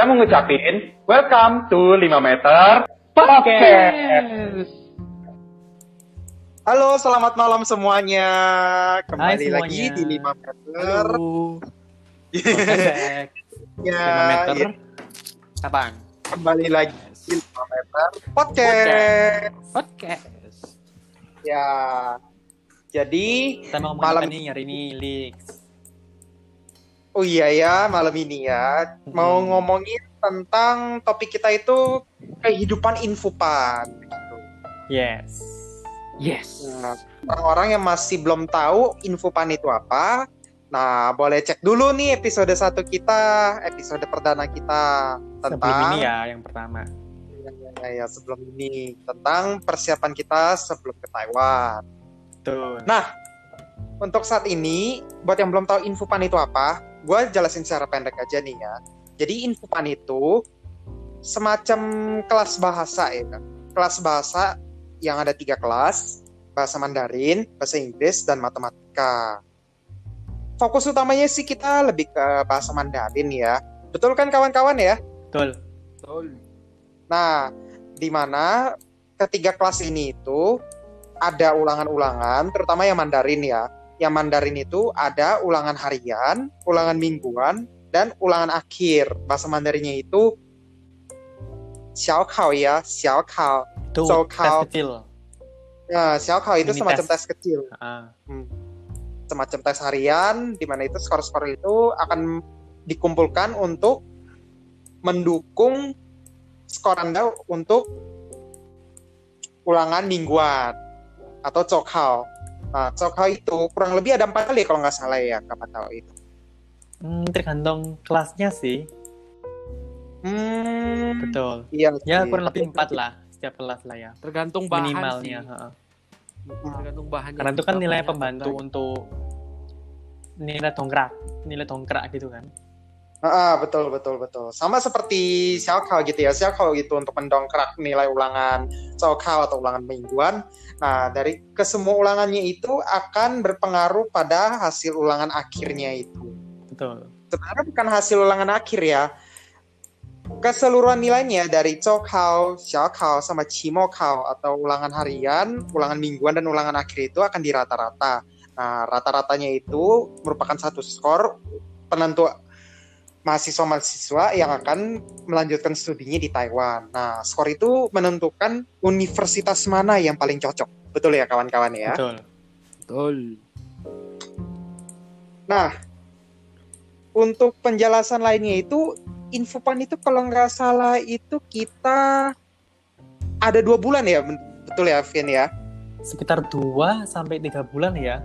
kita mau ngucapin welcome to 5 meter podcast. Halo, selamat malam semuanya. Kembali Hai semuanya. lagi di 5 meter. Ya, 5 meter. ya, Apaan? kembali lagi di 5 meter podcast. Podcast. Ya. Jadi, Kita mau Malam- nih hari ini, Lix? Oh iya ya, malam ini ya mau ngomongin tentang topik kita itu kehidupan infopan. gitu. Yes. Yes. Nah, orang-orang yang masih belum tahu infopan itu apa, nah boleh cek dulu nih episode satu kita, episode perdana kita tentang Sebelum ini ya, yang pertama. ya, ya, sebelum ini tentang persiapan kita sebelum ke Taiwan. Betul. Nah, untuk saat ini, buat yang belum tahu infopan itu apa, gue jelasin secara pendek aja nih ya. Jadi infopan itu semacam kelas bahasa ya, kan? kelas bahasa yang ada tiga kelas, bahasa Mandarin, bahasa Inggris, dan matematika. Fokus utamanya sih kita lebih ke bahasa Mandarin ya. Betul kan kawan-kawan ya? Betul. Nah, di mana ketiga kelas ini itu ada ulangan-ulangan, terutama yang Mandarin ya. Yang Mandarin itu ada ulangan harian, ulangan mingguan, dan ulangan akhir. Bahasa Mandarinnya itu xiaokao ya, xiaokao. Itu So, tes kau- kecil. Nah, xiaokao itu Mini semacam tes. tes kecil, Ah, semacam tes harian, di mana itu skor-skor itu akan dikumpulkan untuk mendukung skor Anda untuk ulangan mingguan atau cokhao. Nah, cokhao itu kurang lebih ada empat kali kalau nggak salah ya, kapan tahu itu. hmm, tergantung kelasnya sih. Hmm, Betul. iya. Ya, sih. kurang lebih empat lah setiap kelas lah ya. tergantung bahan Minimalnya. sih. ha. tergantung bahannya Karena itu kan nilai pembantu untuk nilai dongkrak, nilai dongkrak gitu kan. Ah, betul betul betul. Sama seperti Xiaokao gitu ya. Xiaokao gitu untuk mendongkrak nilai ulangan Xiaokao atau ulangan mingguan. Nah, dari kesemua ulangannya itu akan berpengaruh pada hasil ulangan akhirnya itu. Betul. Sebenarnya bukan hasil ulangan akhir ya. Keseluruhan nilainya dari Chokao, Xiaokao, sama Chimokao atau ulangan harian, ulangan mingguan dan ulangan akhir itu akan dirata-rata. Nah, rata-ratanya itu merupakan satu skor penentu mahasiswa-mahasiswa yang akan melanjutkan studinya di Taiwan. Nah, skor itu menentukan universitas mana yang paling cocok. Betul ya kawan-kawan ya? Betul. betul Nah, untuk penjelasan lainnya itu, Infopan itu kalau nggak salah itu kita ada dua bulan ya, betul ya, Vin ya? Sekitar 2 sampai 3 bulan ya.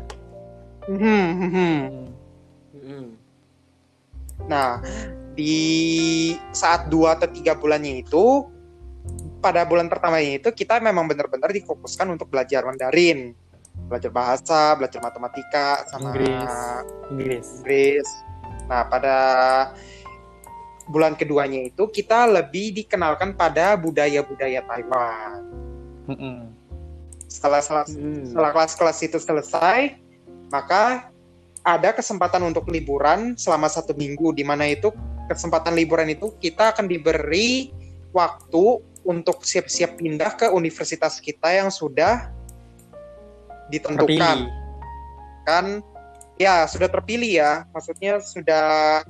Hmm, hmm, hmm. Nah, di saat dua atau tiga bulannya itu, pada bulan pertamanya itu kita memang benar-benar difokuskan untuk belajar Mandarin, belajar bahasa, belajar matematika, sama Inggris. Inggris. Inggris. Nah, pada bulan keduanya itu kita lebih dikenalkan pada budaya-budaya Taiwan. Mm-mm. Setelah setelah, Mm. setelah kelas-kelas itu selesai, maka ada kesempatan untuk liburan selama satu minggu, di mana itu kesempatan liburan itu kita akan diberi waktu untuk siap-siap pindah ke universitas kita yang sudah ditentukan. Terpilih. kan? Ya sudah terpilih ya. Maksudnya sudah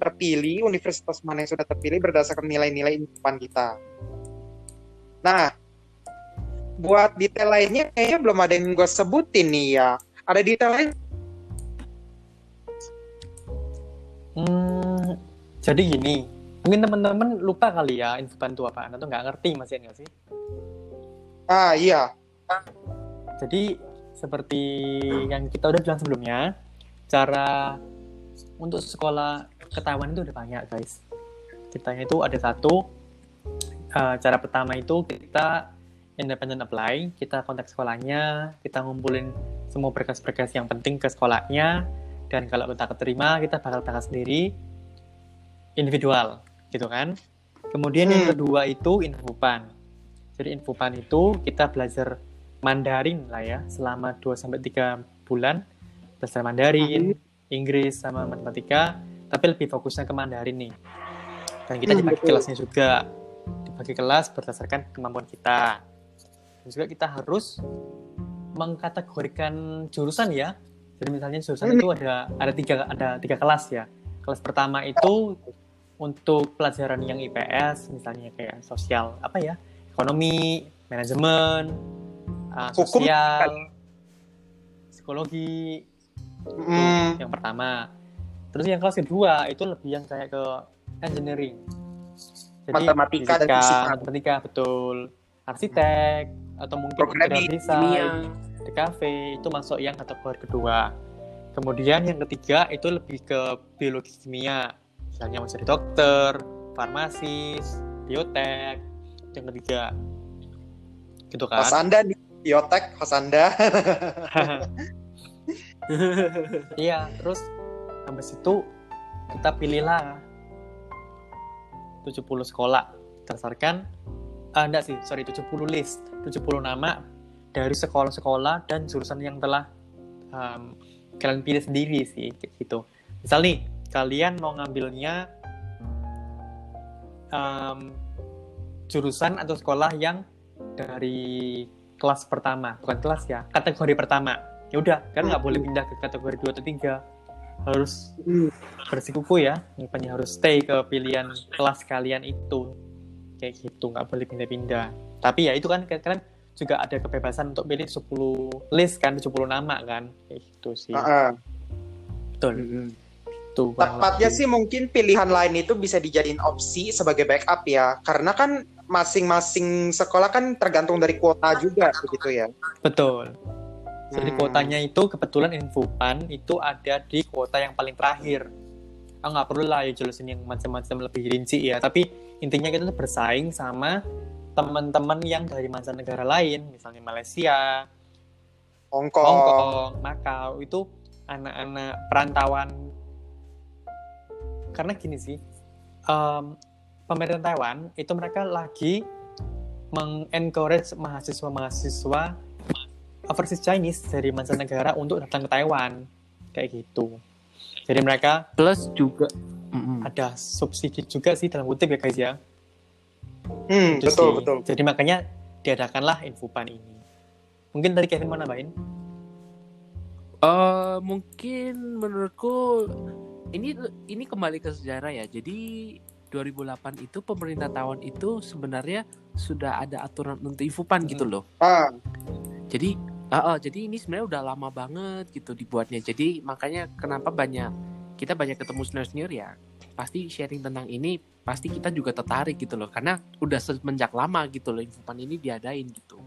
terpilih universitas mana yang sudah terpilih berdasarkan nilai-nilai inputan kita. Nah buat detail lainnya kayaknya belum ada yang gue sebutin nih ya. Ada detail lain Hmm, jadi gini, mungkin teman-teman lupa kali ya info bantu apaan atau nggak ngerti masih nggak sih? ah iya Jadi seperti yang kita udah bilang sebelumnya, cara untuk sekolah ke Taiwan itu udah banyak guys. Ceritanya itu ada satu, eh, cara pertama itu kita independent apply, kita kontak sekolahnya, kita ngumpulin semua berkas-berkas yang penting ke sekolahnya, dan kalau kita keterima, kita bakal berangkat sendiri individual, gitu kan. Kemudian yang Hmm. kedua itu infopan. Jadi infopan itu kita belajar Mandarin lah ya selama 2 sampai 3 bulan belajar Mandarin, Inggris sama matematika, tapi lebih fokusnya ke Mandarin nih. dan kita Hmm, dibagi kelasnya juga dibagi kelas berdasarkan kemampuan kita dan juga kita harus mengkategorikan jurusan ya jadi misalnya jurusan itu ada ada tiga ada tiga kelas ya kelas pertama itu untuk pelajaran yang IPS misalnya kayak sosial apa ya ekonomi manajemen uh, Hukum sosial psikologi Hmm, yang pertama. Terus yang kelas kedua itu lebih yang kayak ke engineering. Matematika dan fisika. Matematika betul. Arsitek atau mungkin Programming, interior Kimia. DKV itu masuk yang kategori kedua. Kemudian yang ketiga itu lebih ke biologi kimia. Misalnya mau jadi dokter, farmasis, biotek. Yang ketiga. Gitu kan? Hos Anda di biotek, hos Anda. Iya, terus habis itu kita pilihlah 70 sekolah berdasarkan ah enggak sih, sorry 70 list, 70 nama dari sekolah-sekolah dan jurusan yang telah um, kalian pilih sendiri sih gitu. Misal nih, kalian mau ngambilnya um, jurusan atau sekolah yang dari kelas pertama, bukan kelas ya, kategori pertama. Ya udah kan nggak boleh pindah ke kategori 2 atau 3 harus bersikuku ya makanya harus stay ke pilihan kelas kalian itu. Kayak gitu nggak boleh pindah-pindah. Tapi ya itu kan kalian juga ada kebebasan untuk pilih 10 list kan 10 nama kan gitu sih Heeh. betul Mm-mm. tuh kurang Tepatnya lebih. sih mungkin pilihan lain itu bisa dijadiin opsi sebagai backup ya. Karena kan masing-masing sekolah kan tergantung dari kuota juga begitu ya. betul jadi Hmm. kuotanya itu kebetulan infopan itu ada di kuota yang paling terakhir ah nggak perlu lah ya jelasin yang macam-macam lebih rinci ya tapi intinya kita tuh bersaing sama teman-teman yang dari mancanegara lain misalnya Malaysia Hong Kong. Hong Kong Makau itu anak-anak perantauan karena gini sih em, pemerintah Taiwan itu mereka lagi mengencourage mahasiswa-mahasiswa overseas Chinese dari mancanegara untuk datang ke Taiwan kayak gitu jadi mereka Plus juga Mm-mm. ada subsidi juga sih dalam kutip ya guys ya Hmm, Itu betul sih. betul. jadi makanya diadakanlah infopan ini mungkin tadi Kevin mau nambahin Eh, mungkin menurutku ini ini kembali ke sejarah ya. Jadi 2008 itu pemerintah Taiwan itu sebenarnya sudah ada aturan untuk infopan gitu loh. Ah, Jadi ah, ah, jadi ini sebenarnya udah lama banget gitu dibuatnya. Jadi makanya kenapa banyak kita banyak ketemu senior-senior ya. Pasti sharing tentang ini pasti kita juga tertarik gitu loh karena udah semenjak lama gitu loh infopan ini diadain gitu.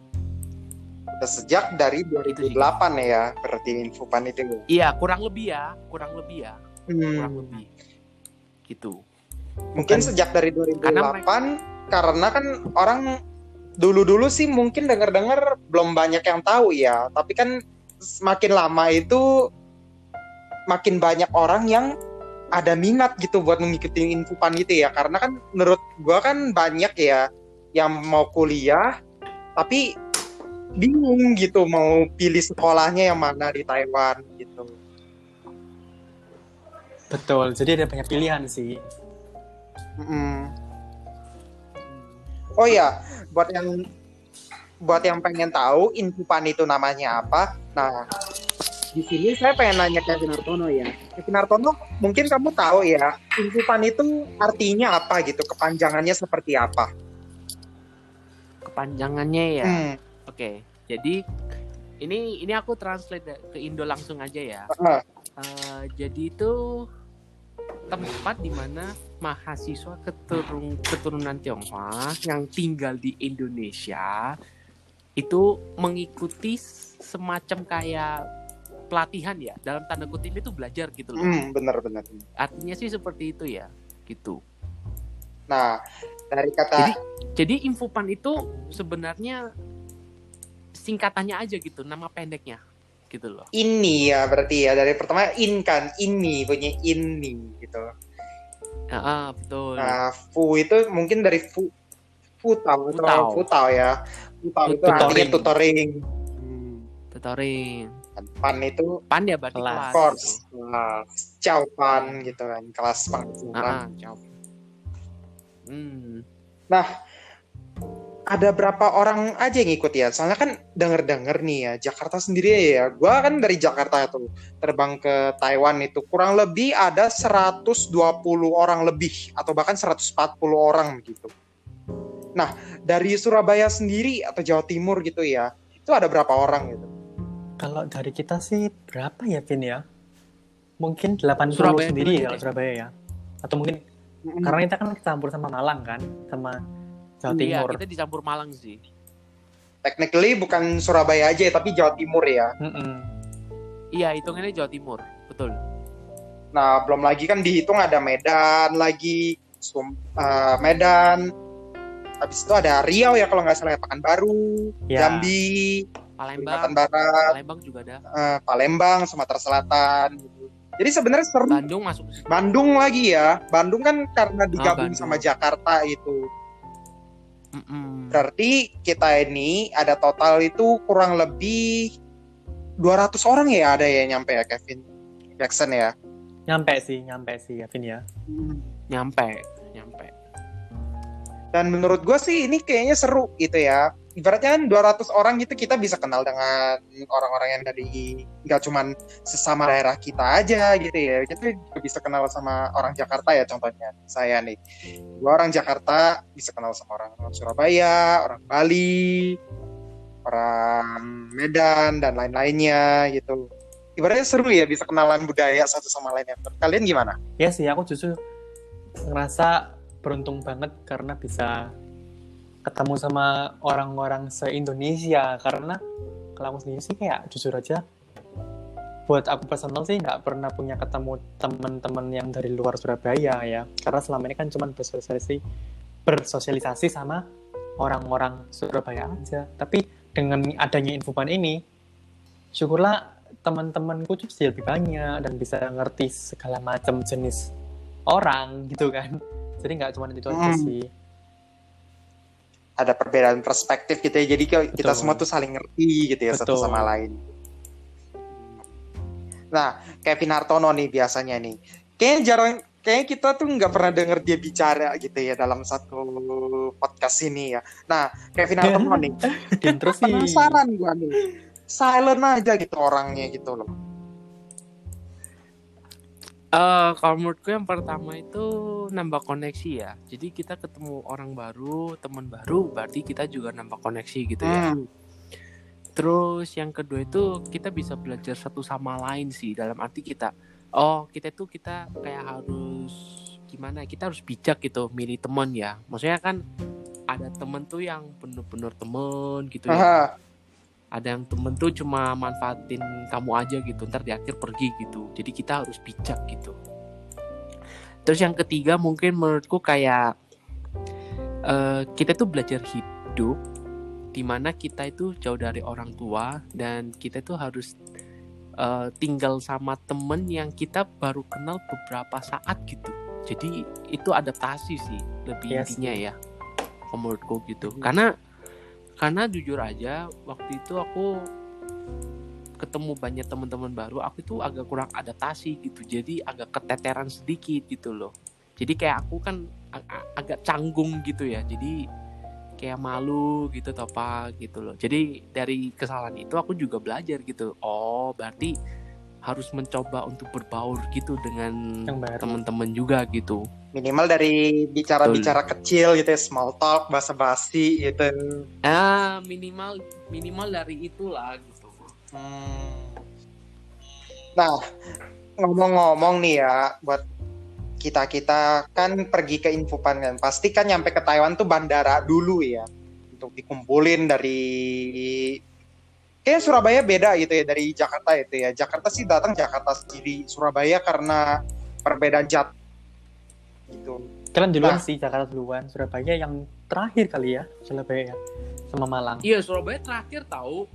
udah sejak dari 2008 ya berarti infopan itu. ya. Iya, kurang lebih ya, kurang lebih ya, kurang Hmm. lebih. Gitu. Mungkin Bukan- sejak dari 2008 Karena karena, kan orang dulu-dulu sih mungkin dengar-dengar belum banyak yang tahu ya, tapi kan semakin lama itu makin banyak orang yang ada minat gitu buat mengikuti infopan itu ya karena kan menurut gua kan banyak ya yang mau kuliah tapi bingung gitu mau pilih sekolahnya yang mana di Taiwan gitu. betul jadi ada banyak pilihan sih Mm-mm. Oh ya, buat yang buat yang pengen tahu Infupan itu namanya apa? Nah, di sini saya pengen nanya ke Kevin Hartono ya. Kevin Hartono, mungkin kamu tahu ya, Infupan itu artinya apa gitu? Kepanjangannya seperti apa? Kepanjangannya ya. Hmm. Oke. Jadi ini ini aku translate ke Indo langsung aja ya. ah, Eh, jadi itu tempat di mana mahasiswa keturun, keturunan Tionghoa yang tinggal di Indonesia itu mengikuti semacam kayak pelatihan ya dalam tanda kutip itu belajar gitu loh hmm, benar-benar. artinya sih seperti itu ya gitu Nah, dari kata Jadi- jadi infopan itu sebenarnya singkatannya aja gitu nama pendeknya gitu loh ini ya berarti ya dari pertama in kan ini punya ini gitu. Ah, betul Nah, fu itu mungkin dari fu futau Futau. atau futau ya. Futau itu Tutoring. artinya tutoring. Hmm. tutoring Pan itu pan ya berarti Kelas. course gitu. kelas caupan gitu kan kelas Ah, pangkuran ah, jawab. Hmm. ada berapa orang aja yang ikut ya? Soalnya kan denger-denger nih ya, Jakarta sendiri ya. Gua kan dari Jakarta tuh terbang ke Taiwan itu kurang lebih ada 120 orang lebih atau bahkan 140 orang gitu. Nah, dari Surabaya sendiri atau Jawa Timur gitu ya, itu ada berapa orang gitu? Kalau dari kita sih berapa ya, Vin ya? Mungkin 80 Surabaya sendiri ya deh. Surabaya ya. Atau mungkin karena kita kan campur sama Malang kan, sama Jawa Iya, Timur. kita dicampur Malang sih. Technically bukan Surabaya aja tapi Jawa Timur ya. Mm-mm. Iya, hitungannya Jawa Timur. Betul. Nah, belum lagi kan dihitung ada Medan lagi, Sum- eh, Medan. Habis itu ada Riau ya kalau nggak salah ya, Pekanbaru, Ya. Jambi, Kalimantan Palembang. Barat, Palembang juga ada. eh, Palembang, Sumatera Selatan. gitu. Jadi sebenarnya seru. Bandung masuk. Bandung lagi ya. Bandung kan karena digabung Bandung. sama Jakarta itu. Mm-mm. Berarti kita ini ada total itu kurang lebih 200 orang ya ada ya nyampe ya Kevin Jackson ya. Nyampe sih, nyampe sih ya, Vin ya. Nyampe, nyampe. Dan menurut gue sih ini kayaknya seru gitu ya. Ibaratnya kan 200 orang gitu kita bisa kenal dengan orang-orang yang dari nggak cuman sesama daerah kita aja gitu ya. Kita bisa kenal sama orang Jakarta ya contohnya. Saya nih. Gua orang Jakarta bisa kenal sama orang Surabaya, orang Bali, orang Medan dan lain-lainnya gitu. Ibaratnya seru ya bisa kenalan budaya satu sama lainnya. Kalian gimana? Ya sih, aku justru ngerasa beruntung banget karena bisa ketemu sama orang-orang se-Indonesia. Karena kalau aku sendiri sih kayak jujur aja buat aku personal sih nggak pernah punya ketemu teman-teman yang dari luar Surabaya ya. Karena selama ini kan cuma bersosialisasi bersosialisasi sama orang-orang Surabaya aja. Tapi dengan adanya infopan ini syukurlah teman-temanku tuh jadi lebih banyak dan bisa ngerti segala macam jenis orang gitu kan. Jadi nggak cuma itu aja Hmm. sih ada perbedaan perspektif gitu ya. Jadi kita Betul. semua tuh saling ngerti gitu ya satu Betul. sama lain. Nah, Kevin Hartono nih biasanya nih. Kayaknya jarang kayaknya kita tuh nggak pernah denger dia bicara gitu ya dalam satu podcast ini ya. Nah, Kevin Hartono nih. Penasaran gua nih. Silent aja gitu orangnya gitu loh. Eh, kalau menurutku yang pertama itu nambah koneksi ya. Jadi kita ketemu orang baru, teman baru, berarti kita juga nambah koneksi gitu ya. Hmm. Terus yang kedua itu kita bisa belajar satu sama lain sih dalam arti kita oh kita tuh kita kayak harus gimana kita harus bijak gitu milih teman ya. Maksudnya kan ada temen tuh yang bener-bener temen gitu ya. Ada yang temen tuh cuma manfaatin kamu aja gitu, ntar di akhir pergi gitu. Jadi kita harus bijak gitu. Terus yang ketiga mungkin menurutku kayak eh, kita tuh belajar hidup di mana kita itu jauh dari orang tua dan kita itu harus eh, tinggal sama temen yang kita baru kenal beberapa saat gitu. Jadi itu adaptasi sih lebih Yes. intinya ya, menurutku gitu. Karena karena jujur aja waktu itu aku ketemu banyak teman-teman baru, aku itu agak kurang adaptasi gitu. Jadi agak keteteran sedikit gitu loh. Jadi kayak aku kan ag- ag- agak canggung gitu ya. Jadi kayak malu gitu atau apa gitu loh. Jadi dari kesalahan itu aku juga belajar gitu. Oh, berarti harus mencoba untuk berbaur gitu dengan teman-teman juga gitu. Minimal dari bicara-bicara kecil gitu ya, small talk, basa-basi gitu. Ah, minimal minimal dari itulah gitu. Hmm. Nah, ngomong-ngomong nih ya, buat kita-kita kan pergi ke Infopan kan, pasti kan nyampe ke Taiwan tuh bandara dulu ya, untuk dikumpulin dari kayak Surabaya beda gitu ya dari Jakarta itu ya. Jakarta sih datang Jakarta sendiri, Surabaya karena perbedaan jat gitu. kalian duluan Nah. sih Jakarta duluan Surabaya yang terakhir kali ya Surabaya ya sama Malang Iya, Surabaya terakhir tahu.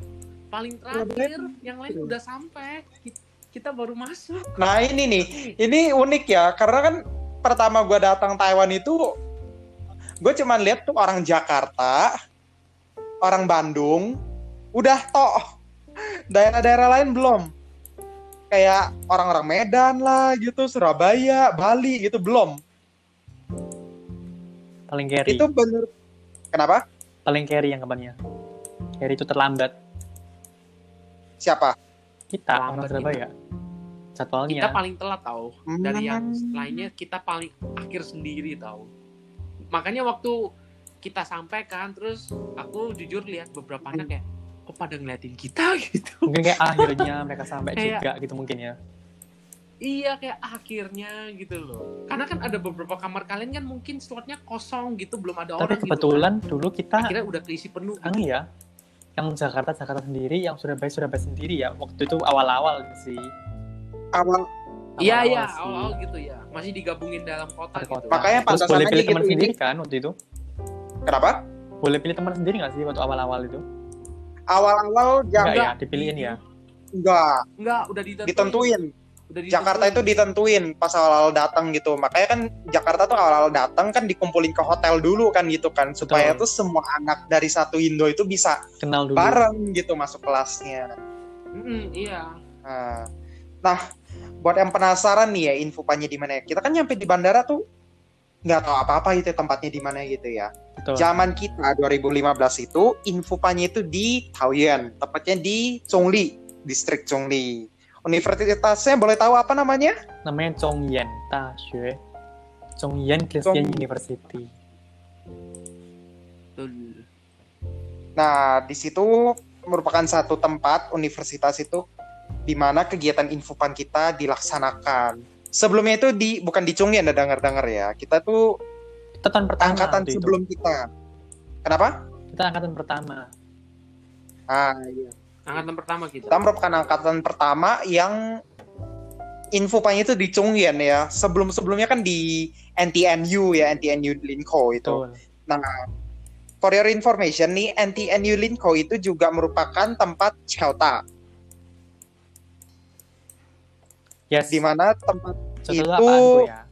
Paling terakhir, yang lain udah sampai. Ki- Kita baru masuk. Nah ini nih, ini unik ya, karena kan pertama gue datang Taiwan itu, gue cuman lihat tuh orang Jakarta, orang Bandung, udah toh, daerah-daerah lain belum. Kayak orang-orang Medan lah gitu, Surabaya, Bali gitu belum. paling carry itu bener kenapa? Paling carry yang kabarnya. Carry itu terlambat. Siapa? Kita orang Surabaya. jadwalnya. Kita paling telat tahu dari yang Hmm. lainnya kita paling akhir sendiri tahu makanya waktu kita sampaikan terus aku jujur lihat beberapa anak kayak kok pada ngeliatin kita gitu. Mungkin kayak akhirnya mereka sampai Kayak- juga gitu mungkin ya. Iya kayak akhirnya gitu loh. Karena kan ada beberapa kamar kalian kan mungkin slotnya kosong gitu belum ada tapi orang kebetulan dulu gitu. kita akhirnya udah keisi penuh gitu. anu ya yang Jakarta Jakarta sendiri yang Surabaya Surabaya sendiri ya. Waktu itu awal-awal sih. Awal. Iya Awal-awal iya awal-awal gitu ya. Masih digabungin dalam kota gitu. kota. Makanya terus pantasan boleh pilih gitu teman ini. sendiri kan waktu itu? Kenapa? Boleh pilih teman sendiri nggak sih waktu awal-awal itu awal-awal enggak jangan ya dipilihin ya enggak enggak udah ditentuin, ditentuin Udah ditentuin. Jakarta itu ditentuin pas awal-awal datang gitu. Makanya kan Jakarta tuh awal-awal datang kan dikumpulin ke hotel dulu kan gitu kan supaya tuh semua anak dari satu Indo itu bisa kenal dulu bareng gitu masuk kelasnya. Mm-mm, iya Nah, nah, buat yang penasaran nih ya infopannya di mana ya. Kita kan nyampe di bandara tuh nggak tahu apa-apa gitu tempatnya di mana gitu ya. Betul. Zaman kita 2015 itu infopannya itu di Taoyuan, tepatnya di Zhongli, distrik Zhongli. Universitasnya boleh tahu apa namanya? namanya Chongyan Daxue Chongyan Christian Chong- University Nah, di situ merupakan satu tempat universitas itu di mana kegiatan infopan kita dilaksanakan. Sebelumnya itu di bukan di Chongyan ada dengar-dengar ya. Kita tuh kita tahun pertama angkatan waktu itu. sebelum kita. Kenapa? kita angkatan pertama Ah, iya. angkatan pertama kita Kita merupakan angkatan pertama yang infopannya itu di Chongyan ya. Sebelum-sebelumnya kan di NTNU ya, NTNU Linko itu. betul Nah, for your information nih, NTNU Linko itu juga merupakan tempat Chota, yes di mana tempat Contoh itu- ya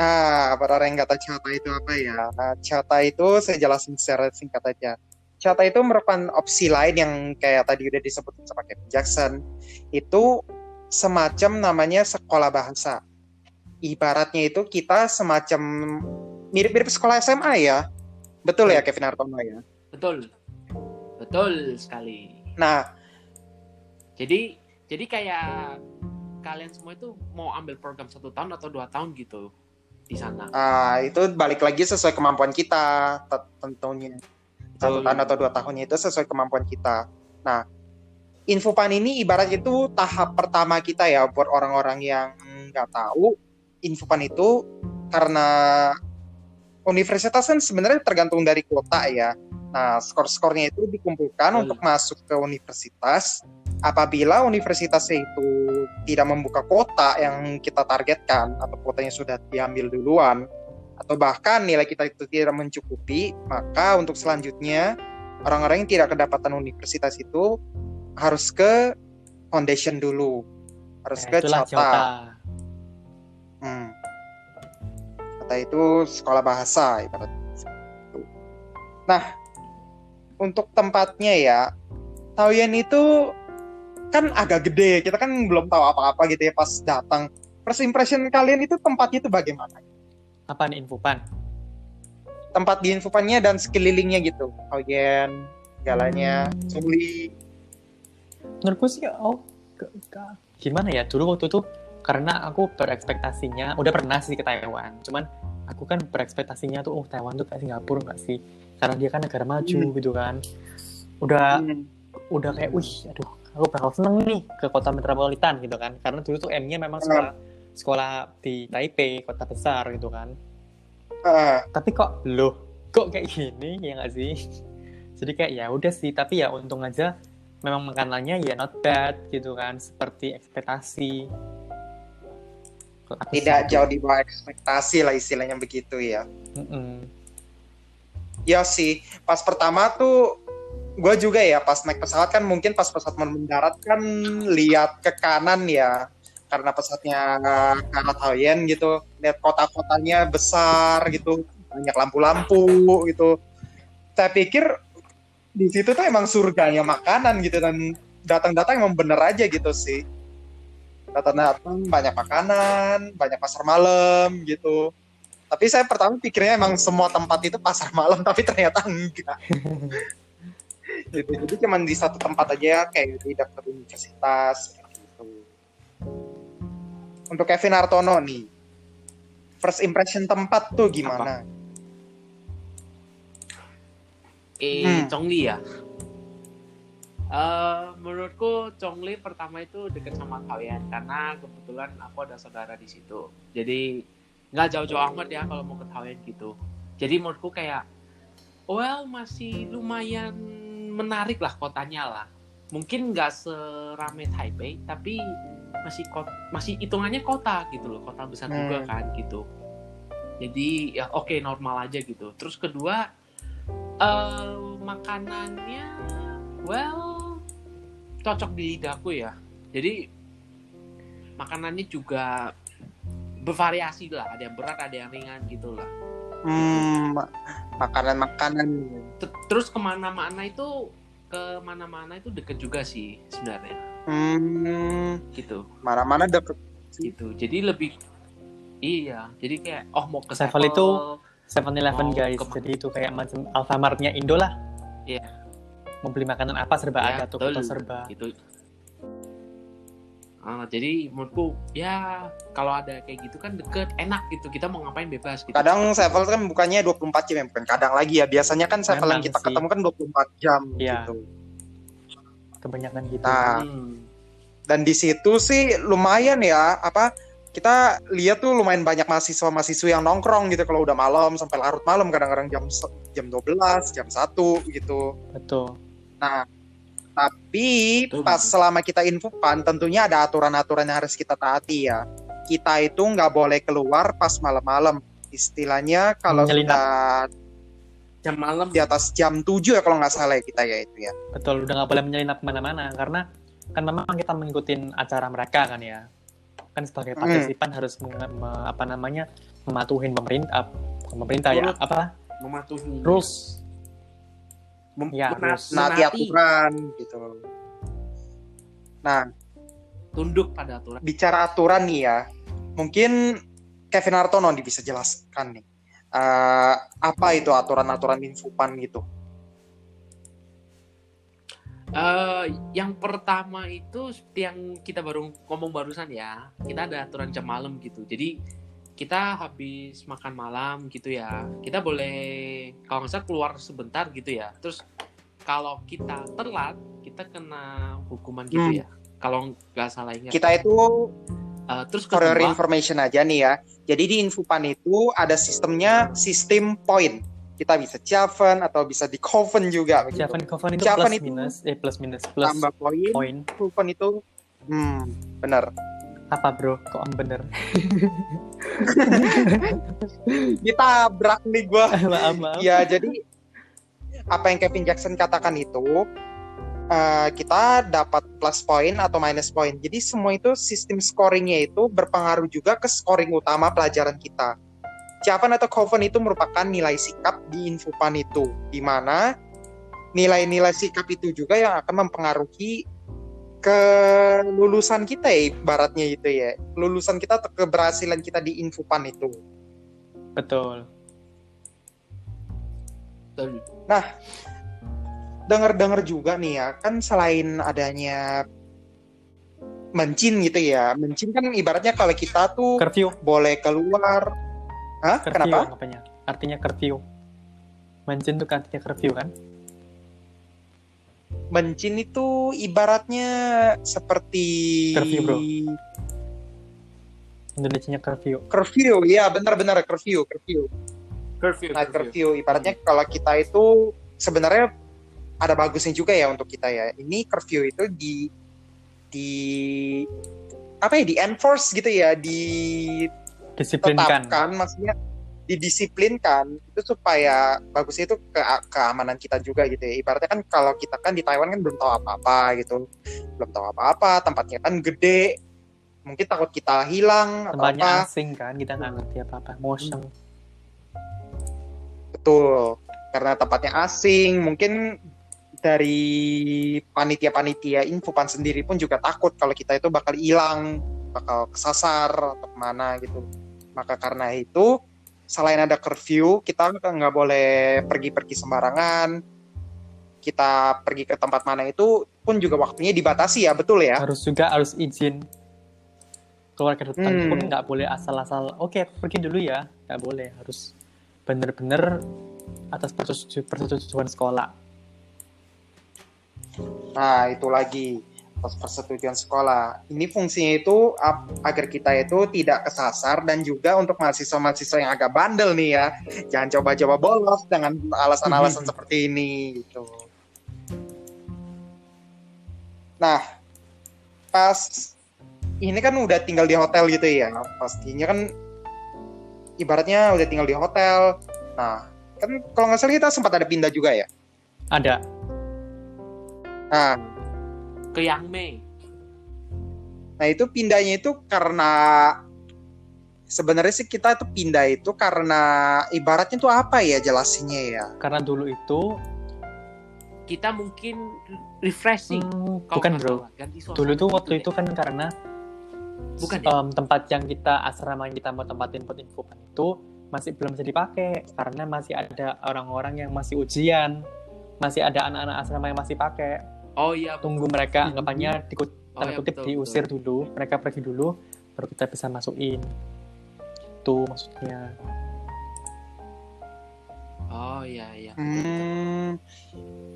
Ah, para orang yang kata Chata itu apa ya? Nah, Chata itu saya jelasin secara singkat aja. Chata itu merupakan opsi lain yang kayak tadi udah disebut sama Kevin Jackson. Itu semacam namanya sekolah bahasa. Ibaratnya itu kita semacam mirip-mirip sekolah SMA ya. Betul ya Kevin Hartono ya? betul betul sekali Nah, jadi jadi kayak kalian semua itu mau ambil program satu tahun atau dua tahun gitu di sana ah, itu balik lagi sesuai kemampuan kita te- tentunya. Satu tahun atau dua tahunnya itu sesuai kemampuan kita. Nah, Infopan ini ibarat itu tahap pertama kita ya buat orang-orang yang nggak tahu. Infopan itu karena universitas kan sebenarnya tergantung dari kuota ya. Nah, skor-skornya itu dikumpulkan untuk masuk ke universitas. Apabila universitasnya itu tidak membuka kuota yang kita targetkan atau kuotanya sudah diambil duluan atau bahkan nilai kita itu tidak mencukupi, maka untuk selanjutnya orang-orang yang tidak kedapatan universitas itu harus ke foundation dulu, harus Nah, ke Chota. Jota Hmm. Kata itu sekolah bahasa ibarat. Nah, untuk tempatnya ya, Taoyuan itu kan agak gede. Kita kan belum tahu apa-apa gitu ya pas datang. First impression kalian itu tempatnya itu bagaimana? apa nih infopan Tempat di infopannya dan sekelilingnya gitu. Taoyuan, jalannya, Sungli. menurutku sih oh ke- ke- gimana ya dulu waktu itu karena aku berekspektasinya udah pernah sih ke Taiwan cuman aku kan berekspektasinya tuh oh Taiwan tuh kayak Singapura nggak sih karena dia kan negara maju Hmm. gitu kan udah Hmm. udah kayak wih aduh aku bakal seneng nih ke kota metropolitan gitu kan. Karena dulu tuh M-nya memang sekolah sekolah di Taipei kota besar gitu kan. Ah, tapi kok loh kok kayak gini? Ya nggak sih? Jadi kayak ya udah sih tapi ya untung aja memang makanannya ya not bad gitu kan seperti ekspektasi. Aku tidak sih- jauh di bawah ekspektasi lah istilahnya begitu ya. Mm-mm. Ya sih, pas pertama tuh gue juga ya pas naik pesawat kan mungkin pas pesawat mendarat kan lihat ke kanan ya. Karena pesawatnya ke arah Taoyuan gitu. Lihat kota-kotanya besar gitu. Banyak lampu-lampu gitu. Saya pikir di situ tuh emang surganya makanan gitu dan datang-datang emang bener aja gitu sih. Datang-datang banyak makanan banyak pasar malam gitu. Tapi saya pertama pikirnya emang semua tempat itu pasar malam, tapi ternyata enggak. gitu. Jadi cuman di satu tempat aja kayak di daftar universitas seperti itu. Untuk Kevin Hartono nih, first impression tempat tuh gimana? Eh, Hmm. Chongli ya. Eh, menurutku Chongli pertama itu deket sama kalian karena kebetulan aku ada saudara di situ. Jadi nggak jauh-jauh amat ya kalau mau ke Taoyuan gitu. Jadi menurutku kayak, well masih lumayan menarik lah kotanya lah. Mungkin nggak serame Taipei, tapi masih kot masih hitungannya kota gitu loh, kota besar juga Hmm. kan gitu. Jadi ya oke normal aja gitu. Terus kedua eh makanannya well cocok di lidahku ya jadi makanannya juga bervariasi lah ada yang berat ada yang ringan gitu lah Hmm, makanan-makanan. Ter- terus ke mana-mana itu ke mana-mana itu deket juga sih sebenarnya Hmm, gitu mana-mana dapet. gitu jadi lebih iya jadi kayak oh mau ke Sevel itu Sevel, 7-Eleven Mau guys, ke- jadi itu kayak macam Alfamart-nya Indo lah. Iya. Mau beli makanan apa serba Ya, ada tuh, serba. gitu Ah, jadi menurutku ya kalau ada kayak gitu kan deket enak gitu kita mau ngapain bebas gitu Kadang Sevel kan bukannya 24 jam, ya, bukan kadang lagi ya. Biasanya kan Sevel yang kita sih. ketemu kan 24 jam Iya. gitu. Kebanyakan gitu. Nah, Hmm. dan di situ sih lumayan ya apa kita lihat tuh lumayan banyak mahasiswa-mahasiswa yang nongkrong gitu kalau udah malam sampai larut malam kadang-kadang jam jam 12, jam 1 gitu. Betul. Nah, tapi Betul, pas selama kita infokan tentunya ada aturan-aturan yang harus kita taati ya. Kita itu nggak boleh keluar pas malam-malam. Istilahnya kalau sudah jam malam di atas jam 7 ya kalau nggak salah ya kita ya itu ya. Betul, udah nggak boleh menyelinap ke mana-mana karena kan memang kita mengikuti acara mereka kan ya. Kan sebagai Hmm. partisipan harus menge- me- apa namanya mematuhin pemerintah, pemerintah ya, apa mematuhi rules. Mem- Ya, menaati, aturan gitu. Nah, tunduk pada aturan bicara aturan nih ya, mungkin Kevin Hartono nih bisa jelaskan nih. Eh, apa itu aturan-aturan infopan gitu? Eh, yang pertama itu seperti yang kita baru ngomong barusan ya kita ada aturan jam malam gitu jadi kita habis makan malam gitu ya kita boleh kalau nggak salah keluar sebentar gitu ya terus kalau kita telat kita kena hukuman gitu Hmm. ya kalau nggak salah ingat Kita itu Eh, terus for kedua information aja nih ya. Jadi di infopan itu ada sistemnya sistem poin. Kita bisa Javan atau bisa di Coven juga. begitu. Javan Coven itu Javan plus itu minus, eh plus minus plus Tambah poin, poin. Coven itu hmm, benar. Apa bro? Kok am bener? Ditabrak nih gua. maaf maaf. Ya, jadi apa yang Kevin Jackson katakan itu eh, kita dapat plus poin atau minus poin. Jadi semua itu sistem scoringnya itu berpengaruh juga ke scoring utama pelajaran kita. Javan atau Coven itu merupakan nilai sikap di infopan itu, di mana nilai-nilai sikap itu juga yang akan mempengaruhi kelulusan kita ya, ibaratnya itu ya. Lulusan kita atau keberhasilan kita di infopan itu. Betul. Betul. dengar-dengar juga nih ya, kan selain adanya mencin gitu ya, mencin kan ibaratnya kalau kita tuh Curfew. boleh keluar, hah? Curfew Kenapa? apanya? Artinya curfew. Mencin tuh kan artinya curfew kan? Mencin itu ibaratnya seperti Curfew, bro. Indonesia curfew. curfew, ya benar-benar curfew, curfew. curfew, Nah, curfew. curfew ibaratnya kalau kita itu sebenarnya ada bagusnya juga ya untuk kita ya. Ini curfew itu di di apa ya di enforce gitu ya di Disiplinkan. tetapkan maksudnya didisiplinkan itu supaya bagusnya itu ke keamanan kita juga gitu ya. Ibaratnya kan kalau kita kan di Taiwan kan belum tahu apa-apa gitu. Belum tahu apa-apa tempatnya kan gede. Mungkin takut kita hilang atau Tempatnya apa. asing kan, kita nggak ngerti apa-apa. Motion. betul. Karena tempatnya asing mungkin dari panitia-panitia infopan sendiri pun juga takut kalau kita itu bakal hilang bakal kesasar atau ke mana gitu. Maka karena itu selain ada curfew, kita nggak boleh pergi-pergi sembarangan. Kita pergi ke tempat mana itu pun juga waktunya dibatasi ya, betul ya? harus juga harus izin keluar ke depan Hmm. pun nggak boleh asal-asal oke aku pergi dulu ya nggak boleh harus bener-bener atas persetuju- persetujuan sekolah Nah, itu lagi persetujuan sekolah. Ini fungsinya itu agar kita itu tidak kesasar dan juga untuk mahasiswa-mahasiswa yang agak bandel nih ya, jangan coba-coba bolos dengan alasan-alasan seperti ini gitu. Nah, pas ini kan udah tinggal di hotel gitu ya, pastinya kan ibaratnya udah tinggal di hotel. Nah, kan kalau nggak salah kita sempat ada pindah juga ya. ada Nah, Ke Yang Mei. Nah itu pindahnya itu karena sebenarnya sih kita itu pindah itu karena ibaratnya tuh apa ya jelasinnya ya? karena dulu itu Kita mungkin refreshing. hmm, Kalau bukan bro. Ganti dulu tuh gitu waktu itu kan karena Bukan ya? em, tempat yang kita asrama yang kita mau tempatin buat infokan itu masih belum bisa dipakai karena masih ada orang-orang yang masih ujian masih ada anak-anak asrama yang masih pakai Oh iya. tunggu mereka anggapannya dikut Oh, tanda iya, kutip betul, diusir dulu mereka pergi dulu baru kita bisa masukin itu maksudnya Oh iya iya. Hmm,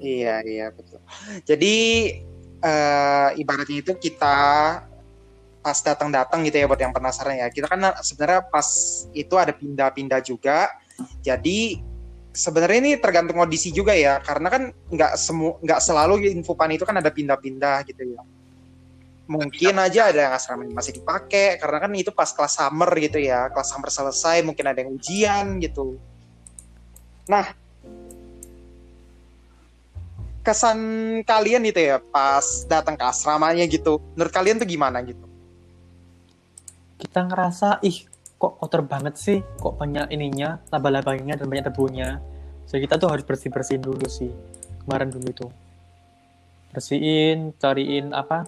iya iya betul. Jadi eh, ibaratnya itu kita pas datang-datang gitu ya buat yang penasaran ya. Kita kan sebenarnya pas itu ada pindah-pindah juga. Jadi sebenarnya ini tergantung kondisi juga ya, karena kan nggak semu nggak selalu infopan itu kan ada pindah-pindah gitu ya. Mungkin aja ada yang asrama yang masih dipakai, karena kan itu pas kelas summer gitu ya, kelas summer selesai mungkin ada yang ujian gitu. Nah, kesan kalian itu ya pas datang ke asramanya gitu, menurut kalian tuh gimana gitu? kita ngerasa ih kok kotor banget sih? Kok banyak ininya laba-labanya dan banyak debunya. Jadi kita tuh harus bersih bersihin dulu sih kemarin dulu itu. Bersihin cariin apa?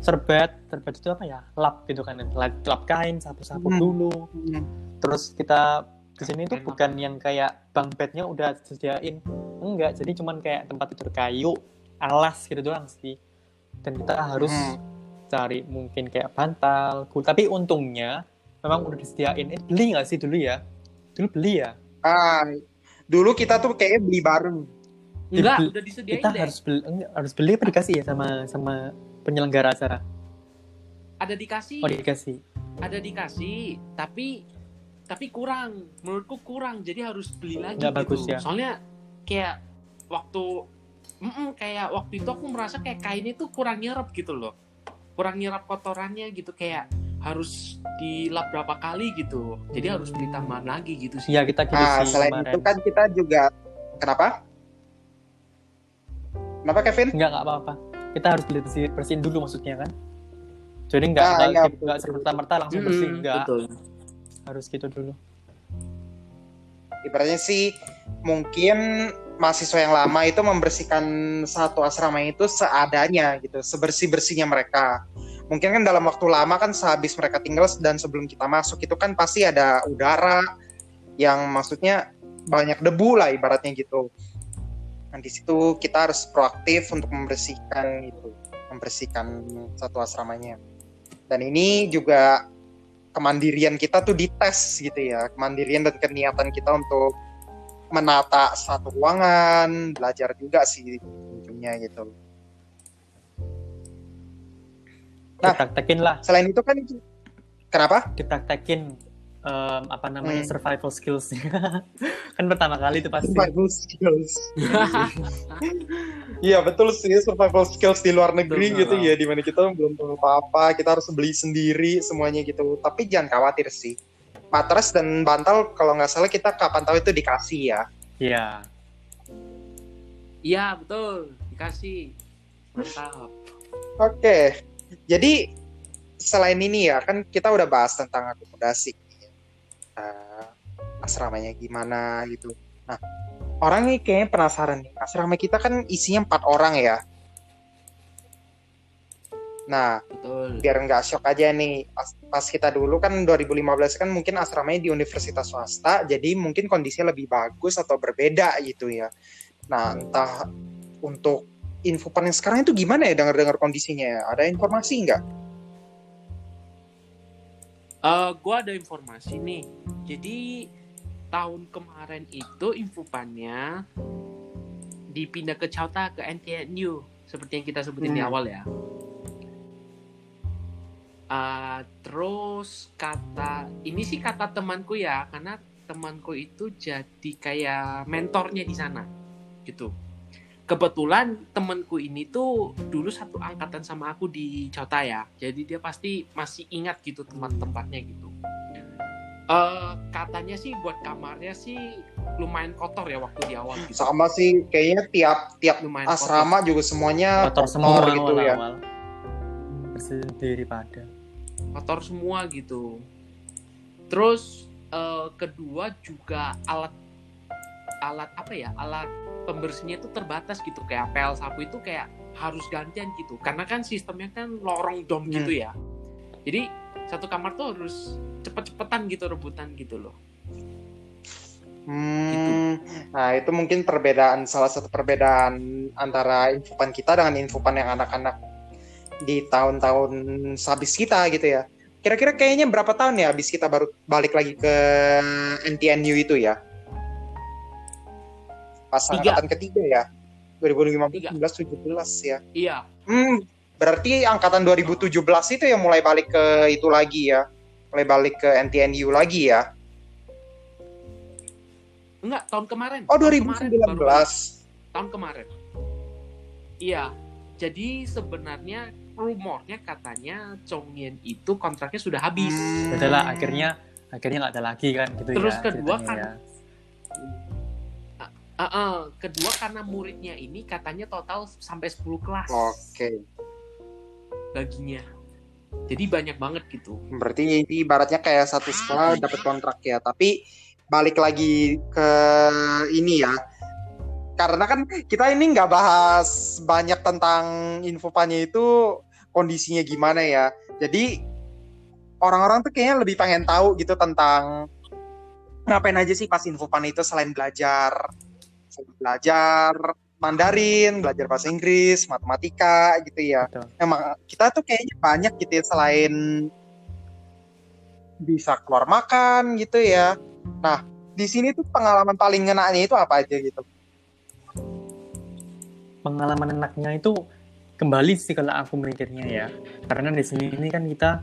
Serbet serbet itu apa ya? Lap gitu kan lap, lap kain sapu-sapu Hmm. dulu. Terus kita di sini tuh bukan yang kayak bang bednya udah disediain. Enggak jadi cuman kayak tempat tidur kayu alas gitu doang sih. Dan kita harus Hmm. cari mungkin kayak bantal tapi untungnya memang udah disediain. Eh, beli nggak sih dulu ya? Dulu beli ya? Ah, dulu kita tuh kayaknya beli bareng. Enggak, Dibel- udah disediain kita deh. harus beli enggak, harus beli apa dikasih ya sama sama penyelenggara acara? Ada dikasih. oh dikasih. Ada dikasih tapi tapi kurang. Menurutku kurang jadi harus beli lagi Nggak gitu. bagus ya. soalnya kayak waktu mm kayak waktu itu aku merasa kayak kain itu kurang nyerap gitu loh. Kurang nyerap kotorannya gitu kayak harus dilap berapa kali gitu jadi harus beli tambahan lagi gitu sih Iya kita gitu Ah, sih selain kemarin itu kan kita juga kenapa? Kenapa Kevin? Enggak, enggak apa-apa. Kita harus beli bersih, bersihin dulu maksudnya kan. Jadi enggak Ah, enggak, iya, enggak, betul, betul, serta-merta langsung bersih, Mm, enggak. betul Harus gitu dulu. Ibaratnya sih mungkin mahasiswa yang lama itu membersihkan satu asrama itu seadanya gitu, sebersih-bersihnya mereka. Mungkin kan dalam waktu lama kan sehabis mereka tinggal dan sebelum kita masuk itu kan pasti ada udara yang maksudnya banyak debu lah ibaratnya gitu. Nah, di situ kita harus proaktif untuk membersihkan itu, membersihkan satu asramanya. Dan ini juga kemandirian kita tuh dites gitu ya, kemandirian dan keniatan kita untuk menata satu ruangan, belajar juga sih ujungnya gitu. Nah. Dipraktekin lah, Selain itu kan kenapa? dipraktekin em, apa namanya Hmm. survival skills. kan pertama kali itu pasti. Survival skills. Iya betul sih survival skills di luar negeri Betul, gitu ya, di mana kita belum tahu apa-apa, kita harus beli sendiri semuanya gitu. Tapi jangan khawatir sih. Matras dan bantal kalau nggak salah kita kapan tahu itu dikasih ya. Iya. iya betul dikasih mantap Oke, jadi selain ini ya kan kita udah bahas tentang akomodasi, Eh, asramanya gimana gitu. Nah, orang nih kayaknya penasaran nih. Asrama kita kan isinya empat orang ya. Nah, betul biar nggak shock aja nih As- pas kita dulu kan 2015 kan mungkin asramanya di universitas swasta jadi mungkin kondisinya lebih bagus atau berbeda gitu ya nah entah untuk info paling sekarang itu gimana ya dengar-dengar kondisinya ya ada informasi nggak Eh, gua ada informasi nih. Jadi tahun kemarin itu infopannya dipindah ke Chauta ke NTNU seperti yang kita sebutin di Hmm. awal ya. Eh, terus kata ini sih kata temanku ya karena temanku itu jadi kayak mentornya di sana gitu. Kebetulan temanku ini tuh dulu satu angkatan sama aku di Chauta ya. Jadi dia pasti masih ingat gitu tempat-tempatnya gitu. Eh katanya sih buat kamarnya sih lumayan kotor ya waktu di awal gitu. sama sih kayaknya tiap tiap Lumayan asrama juga semuanya kotor semua gitu ya awal-awal bersendiri pada kotor semua gitu. Terus eh, kedua juga alat alat apa ya alat pembersihnya itu terbatas gitu kayak pel sapu itu kayak harus gantian gitu karena kan sistemnya kan lorong dom Hmm. gitu ya. Jadi satu kamar tuh harus cepet-cepetan gitu rebutan gitu loh. Hmm, nah itu mungkin perbedaan salah satu perbedaan antara infopan kita dengan infopan yang anak-anak di tahun-tahun habis kita gitu ya. Kira-kira kayaknya berapa tahun ya habis kita baru balik lagi ke NTNU itu ya? Pas Tiga. angkatan ketiga ya. 2015 Tiga. 16 17 ya. Iya, Hmm, berarti angkatan 2017 itu yang mulai balik ke itu lagi ya. Mulai balik ke NTNU lagi ya. enggak tahun kemarin. Oh, Tahun kemarin 2019. baru balik. tahun kemarin. Iya, jadi sebenarnya rumornya katanya Chongyen itu kontraknya sudah habis. Hmm. adalah akhirnya akhirnya nggak ada lagi kan gitu Terus ya kedua ceritanya kan ya. Ah, ah, kedua karena muridnya ini katanya total sampai 10 kelas Oke. baginya. Jadi banyak banget gitu. Berarti ini ibaratnya kayak satu sekolah dapat kontrak ya. Tapi balik lagi ke ini ya. Karena kan kita ini nggak bahas banyak tentang infopannya itu kondisinya gimana ya. Jadi orang-orang tuh kayaknya lebih pengen tahu gitu tentang ngapain aja sih pas infopan itu selain belajar. Belajar Mandarin, belajar bahasa Inggris, matematika gitu ya Betul. emang kita tuh kayaknya banyak gitu ya selain bisa keluar makan gitu ya. Nah, di sini tuh pengalaman paling ngenaknya itu apa aja gitu? pengalaman enaknya itu kembali sih kalau aku mikirnya ya karena di sini ini kan kita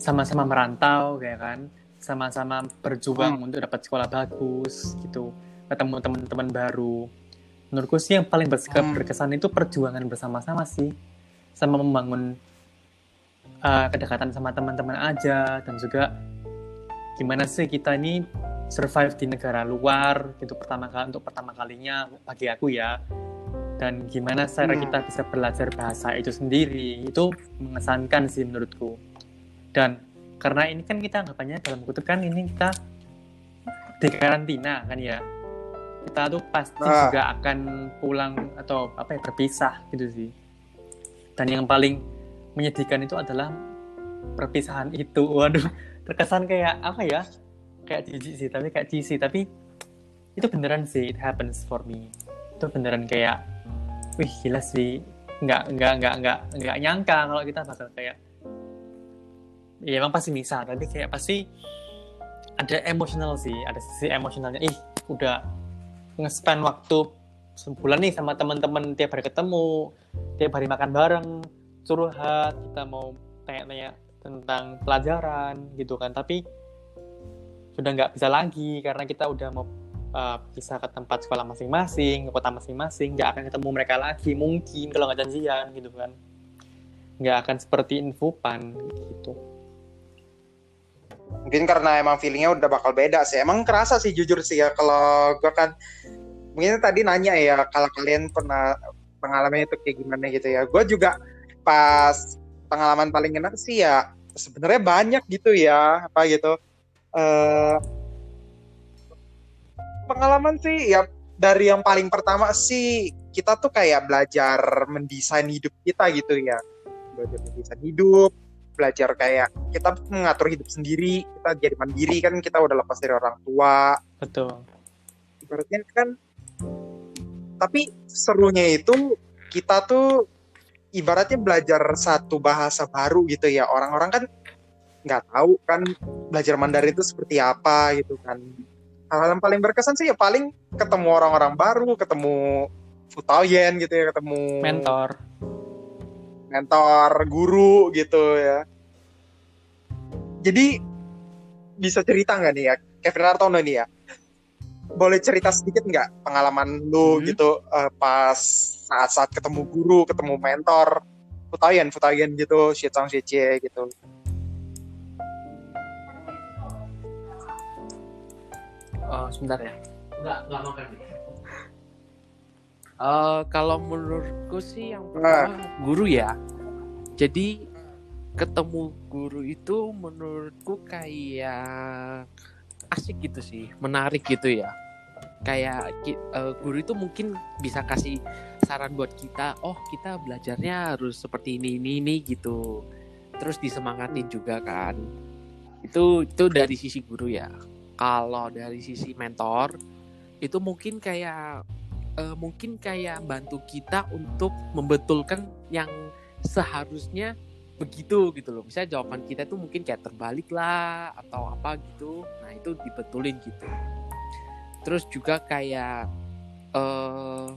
sama-sama merantau kayak kan sama-sama berjuang untuk dapat sekolah bagus gitu. Ketemu teman-teman baru. Menurutku sih yang paling Hmm. berkesan itu perjuangan bersama-sama sih. Sama membangun uh, kedekatan sama teman-teman aja dan juga gimana sih kita ini survive di negara luar gitu pertama kali untuk pertama kalinya bagi aku ya. Dan gimana cara Hmm. kita bisa belajar bahasa itu sendiri itu mengesankan sih menurutku. Dan karena ini kan kita anggapannya dalam kutip kan ini kita di karantina kan ya. Kita tuh pasti Ah. juga akan pulang atau apa ya berpisah gitu sih. Dan yang paling menyedihkan itu adalah perpisahan itu. Waduh terkesan kayak apa ya? Kayak jijik sih tapi kayak cheesy. Tapi itu beneran sih it happens for me. Itu beneran kayak wih gila sih. Nggak nggak nggak nggak nggak nyangka kalau kita bakal kayak ya emang pasti bisa. Tapi kayak pasti ada emosional sih ada sisi emosionalnya. Ih udah nge-spend waktu sebulan nih sama teman-teman tiap hari ketemu tiap hari makan bareng curhat kita mau tanya-tanya tentang pelajaran gitu kan. Tapi sudah nggak bisa lagi karena kita udah mau uh, pisah ke tempat sekolah masing-masing ke kota masing-masing nggak akan ketemu mereka lagi mungkin kalau nggak janjian gitu kan. Nggak akan seperti infopan gitu Mungkin karena emang feelingnya udah bakal beda sih. Emang kerasa sih jujur sih ya kalau gua kan mungkin tadi nanya ya kalau kalian pernah pengalaman itu kayak gimana gitu ya. Gue juga pas pengalaman paling enak sih ya sebenarnya banyak gitu ya apa gitu. eh pengalaman sih ya dari yang paling pertama sih kita tuh kayak belajar mendesain hidup kita gitu ya belajar mendesain hidup belajar kayak kita mengatur hidup sendiri kita jadi mandiri kan kita udah lepas dari orang tua. Betul. Ibaratnya kan tapi serunya itu kita tuh ibaratnya belajar satu bahasa baru gitu ya. Orang-orang kan nggak tahu kan belajar Mandarin itu seperti apa gitu kan. Hal yang paling berkesan sih ya paling ketemu orang-orang baru ketemu Futaoyen gitu ya ketemu mentor mentor guru gitu ya jadi bisa cerita nggak nih ya Kevin Hartono nih ya boleh cerita sedikit nggak pengalaman lu Hmm. gitu eh, pas saat-saat ketemu guru ketemu mentor Futaoyen Futaoyen gitu Shichang Shichie gitu Oh, sebentar ya. Enggak, enggak makan. Eh, kalau menurutku sih yang pertama guru ya. Jadi ketemu guru itu menurutku kayak asik gitu sih, menarik gitu ya. Kayak eh, guru itu mungkin bisa kasih saran buat kita, oh kita belajarnya harus seperti ini ini ini gitu. Terus disemangatin juga kan. Itu itu dari sisi guru ya kalau dari sisi mentor itu mungkin kayak eh, mungkin kayak bantu kita untuk membetulkan yang seharusnya begitu gitu loh. Misalnya jawaban kita tuh mungkin kayak terbalik lah atau apa gitu. Nah, itu dibetulin gitu. Terus juga kayak eh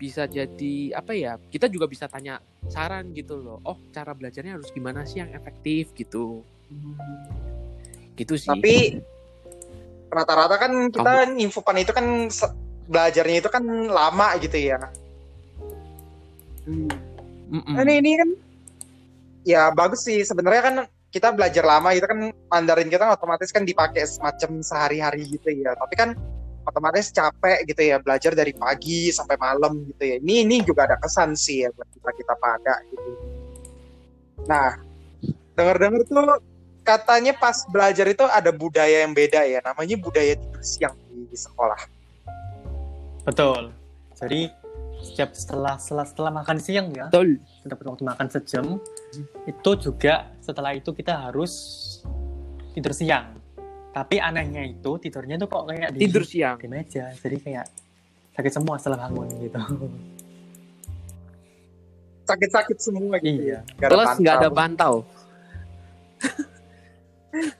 bisa jadi apa ya? Kita juga bisa tanya saran gitu loh. Oh, cara belajarnya harus gimana sih yang efektif gitu. Gitu sih. tapi rata-rata kan kita infopan itu kan se- belajarnya itu kan lama gitu ya Mm-mm. Ini ini kan ya bagus sih sebenarnya kan kita belajar lama itu kan Mandarin kita kan otomatis kan dipakai semacam sehari-hari gitu ya. Tapi kan otomatis capek gitu ya belajar dari pagi sampai malam gitu ya. Ini ini juga ada kesan sih ya buat kita kita pada gitu. Nah, dengar-dengar tuh katanya pas belajar itu ada budaya yang beda ya. Namanya budaya tidur siang di, di sekolah. Betul jadi setiap setelah setelah setelah makan siang ya Betul. kita dapat waktu makan sejam itu juga setelah itu kita harus tidur siang tapi anehnya itu tidurnya tuh kok kayak di, Tidur siang. di meja jadi kayak sakit semua setelah bangun gitu Sakit-sakit semua gitu iya ya. Nggak ada Plus nggak ada pantau.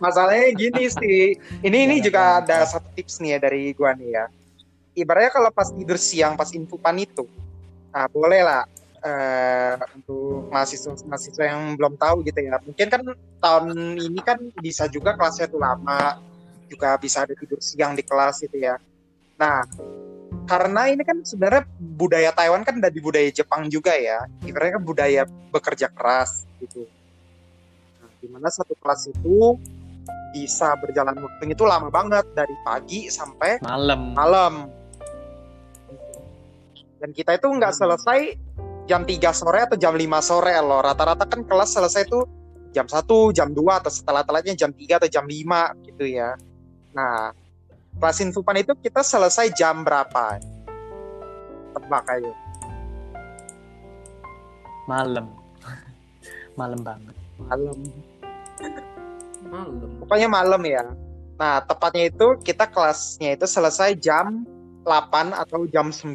Masalahnya gini sih. Ini ini Jangan juga jangan. ada satu tips nih ya dari gua nih ya. Ibaratnya kalau pas tidur siang pas infupan itu, nah boleh lah eh, untuk mahasiswa mahasiswa yang belum tahu gitu ya. Mungkin kan tahun ini kan bisa juga kelasnya tuh lama, juga bisa ada tidur siang di kelas gitu ya. Nah, karena ini kan sebenarnya budaya Taiwan kan dari budaya Jepang juga ya. Ibaratnya kan budaya bekerja keras gitu. Nah, di mana satu kelas itu bisa berjalan waktunya itu lama banget dari pagi sampai malam malam. Dan kita itu nggak selesai jam 3 sore atau jam 5 sore loh. Rata-rata kan kelas selesai tuh jam 1, jam 2 atau setelah-telahnya jam 3 atau jam 5 gitu ya. Nah, kelas infupan itu kita selesai jam berapa? Tebak ayo. malam malam banget Malam. Malam. Pokoknya malam ya. Nah, tepatnya itu kita kelasnya itu selesai jam 8 atau jam 9.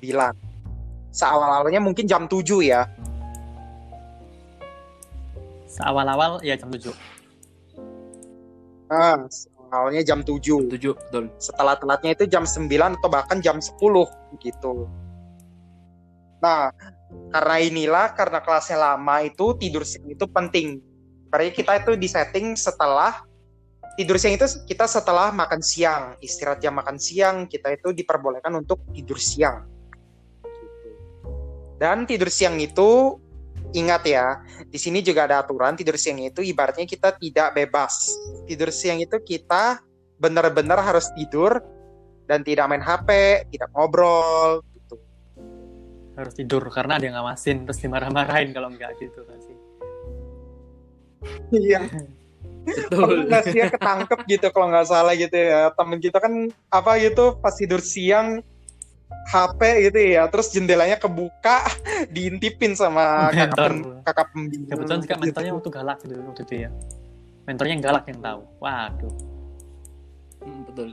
Seawal-awalnya mungkin jam 7 ya. awal-awal ya jam 7 Nah, awalnya jam 7. Tujuh, betul. Setelah telatnya itu jam 9 atau bahkan jam 10 gitu. Nah, karena inilah karena kelasnya lama itu tidur siang itu penting. Karena kita itu disetting setelah tidur siang itu kita setelah makan siang, istirahat jam makan siang kita itu diperbolehkan untuk tidur siang. Dan tidur siang itu ingat ya, di sini juga ada aturan tidur siang itu ibaratnya kita tidak bebas. Tidur siang itu kita benar-benar harus tidur dan tidak main HP, tidak ngobrol gitu. harus tidur karena ada yang ngawasin terus dimarah-marahin kalau enggak gitu kan sih Iya. Betul. Pernah sih ya ketangkep gitu kalau nggak salah gitu ya. Temen kita kan apa gitu pas tidur siang HP gitu ya, terus jendelanya kebuka, diintipin sama kakak, kakak pembimbing. Kebetulan juga Gitu. mentornya waktu galak gitu waktu itu ya. Mentornya galak yang tahu. Waduh. Hmm, betul.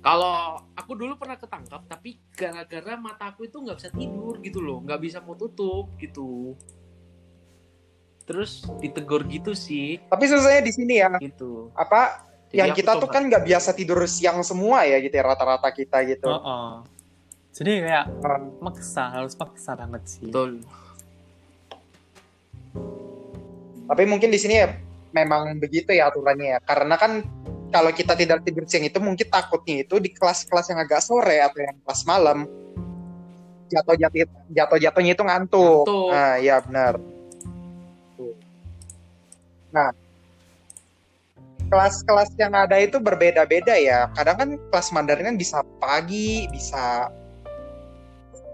Kalau aku dulu pernah ketangkap, tapi gara-gara mataku itu nggak bisa tidur gitu loh, nggak bisa mau tutup gitu. Terus ditegur gitu sih, Tapi susahnya di sini ya, gitu. apa Jadi yang aku kita tuh kan nggak biasa tidur siang semua ya gitu ya rata-rata kita gitu. Oh, oh. Jadi kayak maksa, harus maksa banget sih. betul. tapi mungkin di sini ya memang begitu ya aturannya ya, karena kan kalau kita tidak tidur siang itu mungkin takutnya itu di kelas-kelas yang agak sore atau yang kelas malam jatuh jatuh jatuh jatuhnya itu ngantuk. Ngantuk. Nah, ya benar. Nah, kelas-kelas yang ada itu berbeda-beda ya. Kadang kan kelas Mandarin kan bisa pagi, bisa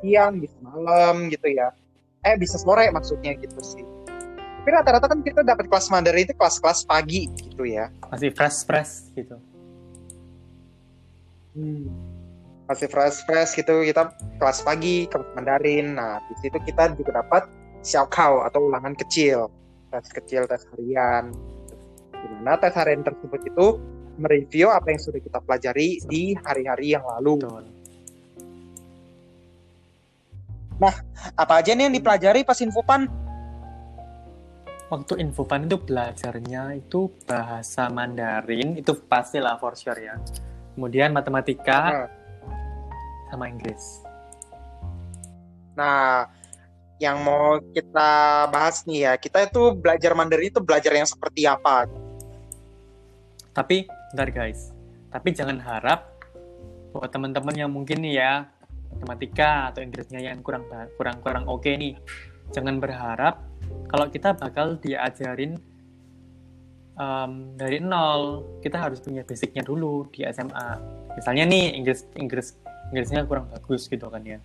siang, bisa malam gitu ya. Eh bisa sore maksudnya gitu sih. Tapi rata-rata kan kita dapat kelas Mandarin itu kelas-kelas pagi gitu ya. Masih fresh-fresh gitu. Masih fresh-fresh gitu kita kelas pagi, kelas Mandarin. Nah, di situ kita juga dapat xiaokao atau ulangan kecil. Tes kecil, tes harian. Di mana tes harian tersebut itu mereview apa yang sudah kita pelajari di hari-hari yang lalu. Betul. Apa aja nih yang dipelajari pas infopan? Waktu infopan itu belajarnya itu bahasa Mandarin, itu pastilah for sure ya. Kemudian matematika Nah. sama Inggris. Nah, yang mau kita bahas nih ya, kita itu belajar Mandarin itu belajar yang seperti apa? Tapi, bentar guys. Tapi jangan harap buat teman-teman yang mungkin nih ya matematika atau Inggrisnya yang kurang kurang kurang oke nih, jangan berharap kalau kita bakal diajarin em, dari nol. Kita harus punya basicnya dulu di SMA. Misalnya nih Inggris Inggris Inggrisnya kurang bagus gitu kan ya.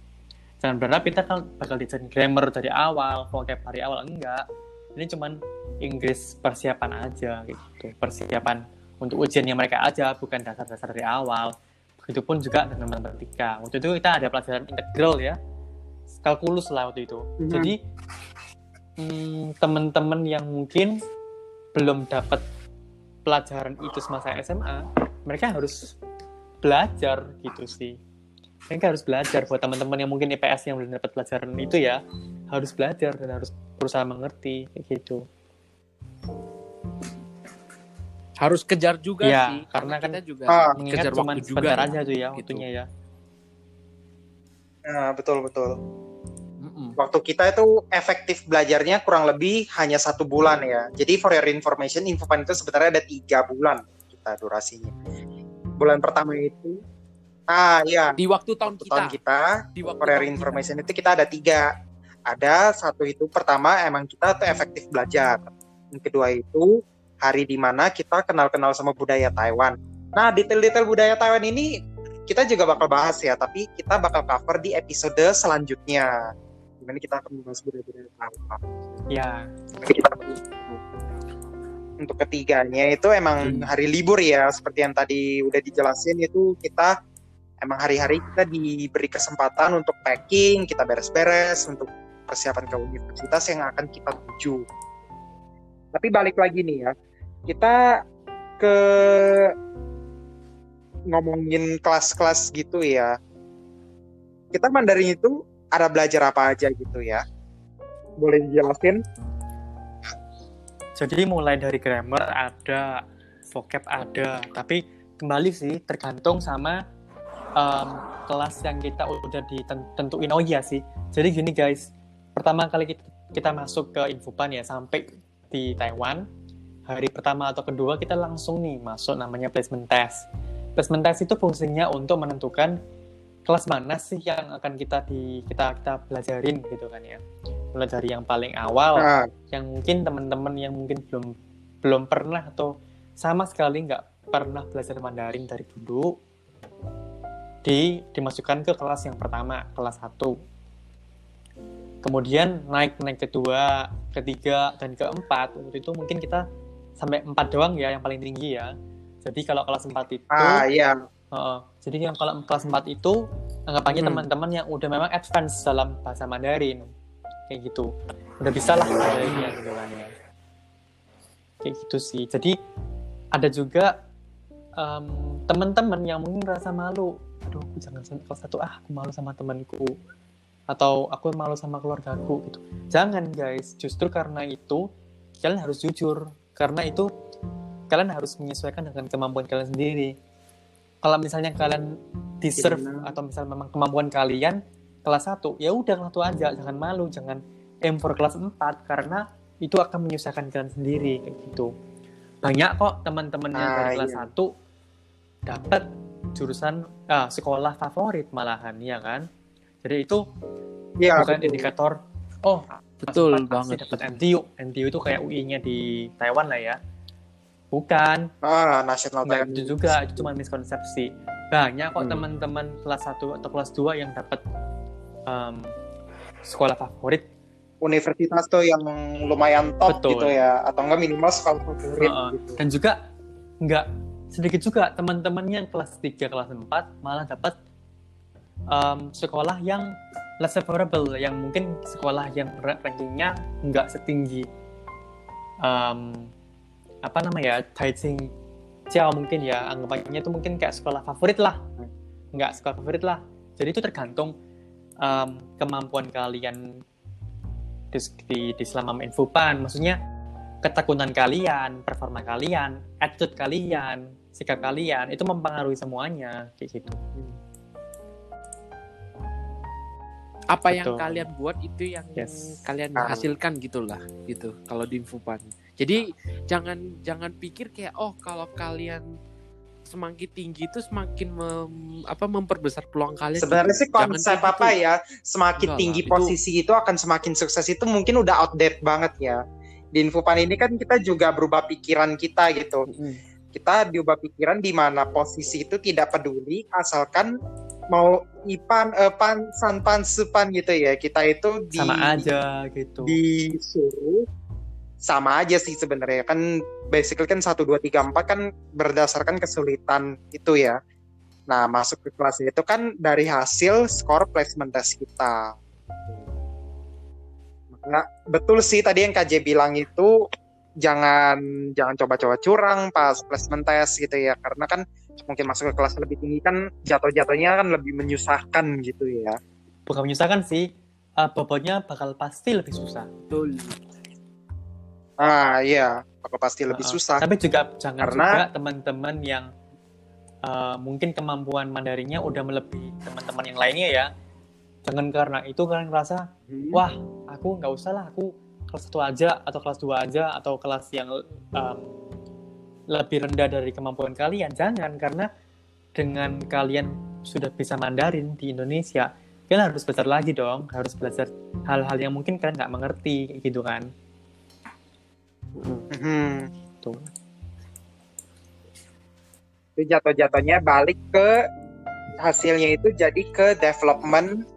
Jangan berharap kita kan bakal diajarin grammar dari awal, vocab dari awal enggak. Ini cuman Inggris persiapan aja gitu, persiapan untuk ujiannya mereka aja, bukan dasar-dasar dari awal. Begitupun juga dengan matematika. Waktu itu kita ada pelajaran integral ya, kalkulus lah waktu itu. Mhm. Jadi hmm, teman-teman yang mungkin belum dapat pelajaran itu semasa SMA, mereka harus belajar gitu sih. Mereka harus belajar buat teman-teman yang mungkin IPS yang belum dapat pelajaran itu ya, harus belajar dan harus berusaha mengerti kayak gitu. Harus kejar juga Iya, sih, karena karena kan- kita juga Ah, Mengingat kejar cuma waktu juga. ya. aja tuh ya Gitu. waktunya ya. Nah, betul betul. Mm-mm. Waktu kita itu efektif belajarnya kurang lebih hanya satu bulan ya. Jadi for your information, infopan itu sebenarnya ada tiga bulan kita durasinya. Bulan pertama itu, ah ya, Di waktu tahun waktu kita, tahun kita di waktu for your tahun kita. information itu kita ada tiga. Ada satu itu pertama emang kita tuh efektif belajar. Yang kedua itu hari di mana kita kenal-kenal sama budaya Taiwan. Nah detail-detail budaya Taiwan ini kita juga bakal bahas ya, tapi kita bakal cover di episode selanjutnya. Gimana kita akan membahas budaya-budaya Taiwan. Ya, Untuk ketiganya itu emang hari libur ya, seperti yang tadi udah dijelasin itu kita emang hari-hari kita diberi kesempatan untuk packing, kita beres-beres untuk persiapan ke universitas yang akan kita tuju. Tapi balik lagi nih ya, kita ke ngomongin kelas-kelas gitu ya. Kita Mandarin itu ada belajar apa aja gitu ya. Boleh dijelasin? jadi mulai dari grammar ada, vocab ada, tapi kembali sih tergantung sama em, kelas yang kita udah ditentuin. Oh iya sih. Jadi gini guys, pertama kali kita, kita masuk ke Infopan ya sampai di Taiwan, hari pertama atau kedua kita langsung nih masuk namanya placement test. Placement test itu fungsinya untuk menentukan kelas mana sih yang akan kita di kita kita pelajarin gitu kan ya. Mulai dari yang paling awal Nah, yang mungkin teman-teman yang mungkin belum belum pernah atau sama sekali nggak pernah belajar Mandarin dari dulu di dimasukkan ke kelas yang pertama kelas 1 kemudian naik naik kedua ketiga dan keempat waktu itu mungkin kita sampai empat doang ya yang paling tinggi ya. Jadi kalau kelas 4 itu ah iya. Heeh. jadi yang kalau kelas 4 itu anggapannya Hmm. teman-teman yang udah memang advance dalam bahasa Mandarin. Kayak gitu. Udah bisa lah Mandarinnya gitu kan ya. Kayak gitu sih. Jadi ada juga em, teman-teman yang mungkin merasa malu. Aduh aku jangan kelas satu ah aku malu sama temanku. Atau aku malu sama keluargaku gitu. Jangan guys. Justru karena itu kalian harus jujur karena itu kalian harus menyesuaikan dengan kemampuan kalian sendiri kalau misalnya kalian deserve Benar. atau misalnya memang kemampuan kalian kelas 1 ya udah kelas 1 aja jangan malu jangan aim for kelas 4 karena itu akan menyusahkan kalian sendiri kayak gitu banyak kok teman-teman yang Ah, dari kelas iya. 1 dapat jurusan ah, sekolah favorit malahan ya kan jadi itu Iya, bukan betul. indikator oh Betul kelas 4 pasti banget. dapat NTU NTU itu kayak UI-nya di Taiwan lah ya bukan Ah, nasional Taiwan. itu juga itu cuma miskonsepsi banyak kok Hmm. teman-teman kelas 1 atau kelas 2 yang dapat em, sekolah favorit Universitas tuh yang lumayan top Betul. gitu ya, atau enggak minimal sekolah favorit Heeh. gitu. dan juga nggak sedikit juga teman-teman yang kelas 3 kelas 4 malah dapat em, sekolah yang less favorable yang mungkin sekolah yang ra- rankingnya nggak setinggi. Em, apa namanya Taicing Ciao mungkin ya anggapannya itu mungkin kayak sekolah favorit lah. Nggak sekolah favorit lah. Jadi itu tergantung em, kemampuan kalian di, di, di selama main Fupan maksudnya ketekunan kalian performa kalian attitude kalian sikap kalian itu mempengaruhi semuanya kayak gitu Apa yang Betul. kalian buat itu yang Yes. kalian Ah. hasilkan gitulah gitu kalau di Infopan. Jadi jangan jangan pikir kayak oh kalau kalian semakin tinggi itu semakin mem- apa memperbesar peluang kalian. Sebenarnya gitu. sih konsep apa gitu. ya, semakin Enggak tinggi lah, posisi itu akan semakin sukses itu mungkin udah outdated banget ya. Di Infopan ini kan kita juga berubah pikiran kita gitu. Mm-mm. Kita diubah pikiran di mana posisi itu tidak peduli asalkan mau ipan eh, pan san pan supan gitu ya. Kita itu di sama aja gitu disuruh sama aja sih sebenarnya kan basically kan 1 2 3 4 kan berdasarkan kesulitan itu ya. Nah, masuk ke kelas itu kan dari hasil skor placement test kita. Nah, betul sih tadi yang KJ bilang itu jangan jangan coba-coba curang pas placement test gitu ya karena kan mungkin masuk ke kelas lebih tinggi kan jatuh-jatuhnya kan lebih menyusahkan gitu ya. bukan menyusahkan sih eh, bobotnya bakal pasti lebih susah Betul. Ah, iya, bakal pasti lebih Heeh. susah. tapi juga jangan Karena- juga teman-teman yang eh, mungkin kemampuan Mandarinnya udah melebihi teman-teman yang lainnya ya jangan karena itu kalian ngerasa Hmm. wah aku nggak usah lah aku kelas 1 aja atau kelas 2 aja atau kelas yang em, lebih rendah dari kemampuan kalian. Jangan karena dengan kalian sudah bisa Mandarin di Indonesia kalian harus belajar lagi dong. Harus belajar hal-hal yang mungkin kalian nggak mengerti gitu kan. Hmm. tuh. Itu jatuh-jatuhnya balik ke hasilnya itu jadi ke development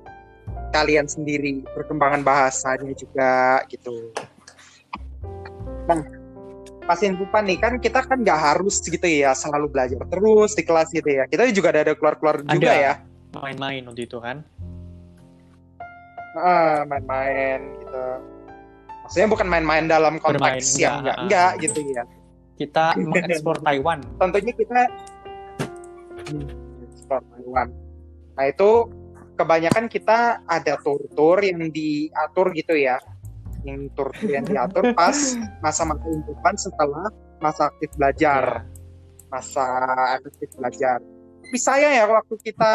kalian sendiri perkembangan bahasanya juga gitu. Nah pas inpupan nih kan kita kan nggak harus gitu ya selalu belajar terus di kelas gitu ya. Kita juga ada ada. keluar-keluar juga Ada. ya. Main-main waktu itu kan. Ah, main-main gitu. Maksudnya bukan main-main dalam Bermain, konteks yang enggak. enggak enggak gitu ya. Kita mengeksplor Taiwan. Tentunya kita ekspor Taiwan. Nah itu kebanyakan kita ada tur-tur yang diatur gitu ya, yang tur-tur yang diatur pas masa-masa inputan setelah masa aktif belajar, masa efektif belajar. Tapi sayang ya waktu kita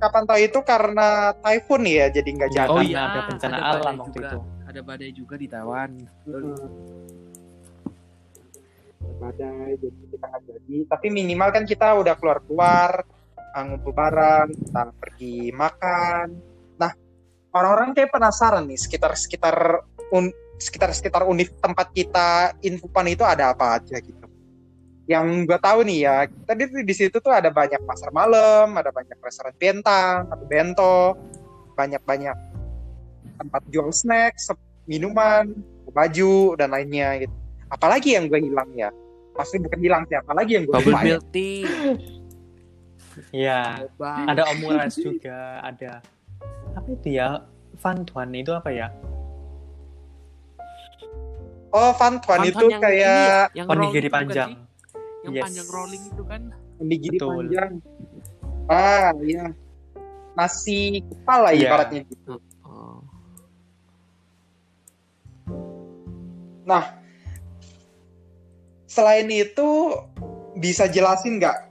kapan tahu itu karena typhoon ya, jadi nggak jadi. oh iya ada bencana ada alam waktu juga. itu Ada badai juga di Taiwan. badai jadi kita nggak jadi tapi minimal kan kita udah keluar keluar ngumpul bareng kita pergi makan nah orang-orang kayak penasaran nih sekitar sekitar un, sekitar sekitar univ tempat kita infopan itu ada apa aja gitu yang gue tahu nih ya tadi di situ tuh ada banyak pasar malam ada banyak restoran bentang atau bento banyak banyak tempat jual snack sep- minuman baju dan lainnya gitu apalagi yang gue hilang ya pasti bukan hilang sih apalagi yang gue Bubble lupa ya tea. Iya. Ada omurice juga, ada apa itu ya? Fantuan itu apa ya? Oh, Fan Tuan Wonton itu yang kayak ini ya, yang Onigiri panjang. sih? Yang Yes. panjang rolling itu kan. onigiri Betul. panjang. Ah, iya. Nasi kepala Iya. ibaratnya gitu. Oh. Selain itu bisa jelasin nggak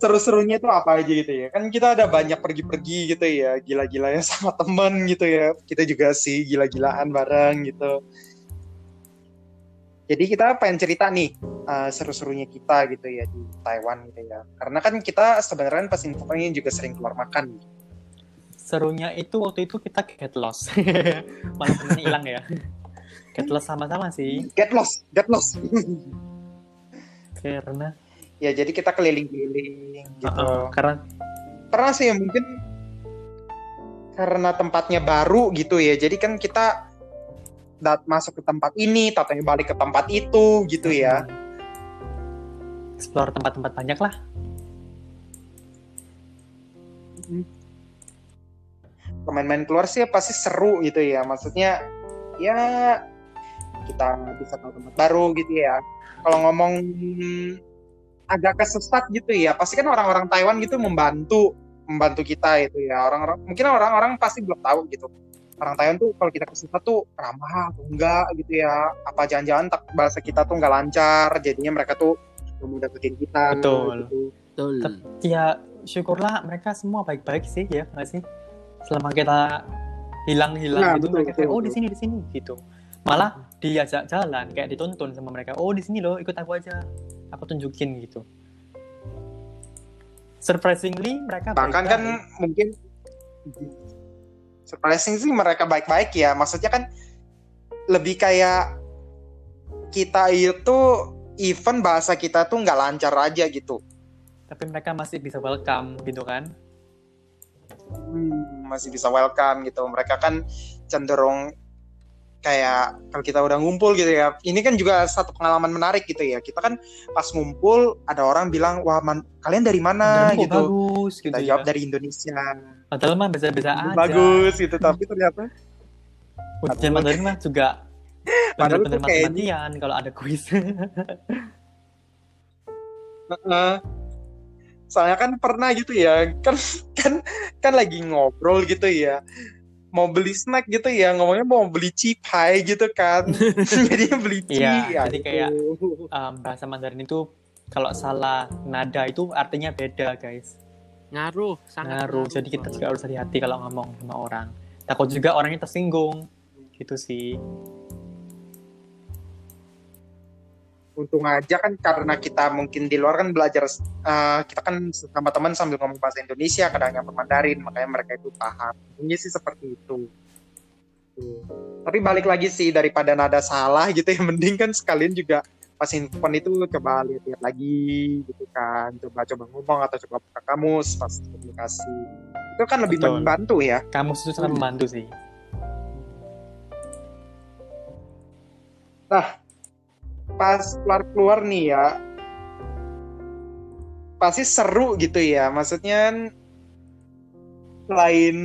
seru-serunya itu apa aja gitu ya? Kan kita ada banyak pergi-pergi gitu ya, gila-gila ya sama temen gitu ya. Kita juga sih gila-gilaan bareng gitu. Jadi kita pengen cerita nih uh, seru-serunya kita gitu ya di Taiwan gitu ya. Karena kan kita sebenarnya pas infonya juga sering keluar makan. Serunya itu waktu itu kita get lost. Malah temennya hilang ya. Get lost sama-sama sih. Get lost, get lost. Karena ya jadi kita keliling-keliling gitu. uh-uh, karena Pernah sih ya mungkin karena tempatnya baru gitu ya. Jadi kan kita dat masuk ke tempat ini, tatanya balik ke tempat itu gitu ya. explore tempat-tempat banyak lah. Main-main keluar sih pasti seru gitu ya. Maksudnya ya kita bisa tahu tempat baru gitu ya. Kalau ngomong agak kesesat gitu ya, pasti kan orang-orang Taiwan gitu membantu membantu kita itu ya. Orang-orang mungkin orang-orang pasti belum tahu gitu. Orang Taiwan tuh kalau kita kesesat tuh ramah atau enggak gitu ya. Apa jangan-jangan tak bahasa kita tuh nggak lancar, jadinya mereka tuh nggak mau deketin kita. Betul. Gitu. Betul. Ya syukurlah mereka semua baik-baik sih ya nggak sih. Selama kita hilang-hilang Nah, gitu betul, mereka kayak oh di sini di sini gitu. Malah diajak jalan kayak dituntun sama mereka. Oh di sini loh ikut aku aja. Aku tunjukin gitu. Surprisingly mereka bahkan baik-baik. kan mungkin surprising sih mereka baik-baik ya. Maksudnya kan lebih kayak kita itu event bahasa kita tuh nggak lancar aja gitu. Tapi mereka masih bisa welcome gitu kan. Hmm, masih bisa welcome gitu. Mereka kan cenderung kayak kalau kita udah ngumpul gitu ya ini kan juga satu pengalaman menarik gitu ya kita kan pas ngumpul ada orang bilang wah man- kalian dari mana kok gitu bagus gitu kita ya. jawab dari Indonesia Padahal mah bisa-bisa aja. bagus gitu tapi ternyata Ujian Mandarin mah juga bener-bener mati-matian kalau ada kuis. Heeh. Soalnya kan pernah gitu ya, kan kan kan lagi ngobrol gitu ya. Mau beli snack gitu ya, ngomongnya mau beli cipai gitu kan. Jadinya beli ci. Iya, ya jadi itu. kayak- um, bahasa Mandarin itu kalau salah nada itu artinya beda guys Ngaruh, sangat ngaruh jadi kita juga harus hati-hati kalau ngomong sama orang takut juga orangnya tersinggung gitu sih untung aja kan karena kita mungkin di luar kan belajar eh, kita kan sama teman sambil ngomong bahasa Indonesia kadang yang Mandarin makanya mereka itu paham. Ini sih seperti itu. Tapi balik lagi sih daripada nada salah gitu ya mending kan sekalian juga pas infon itu coba lihat-lihat lagi gitu kan. Coba-coba ngomong atau coba buka kamus pas komunikasi. Itu kan lebih Betul. membantu ya. Kamu itu sangat membantu sih pas keluar-keluar nih ya. Pasti seru gitu ya. Maksudnya selain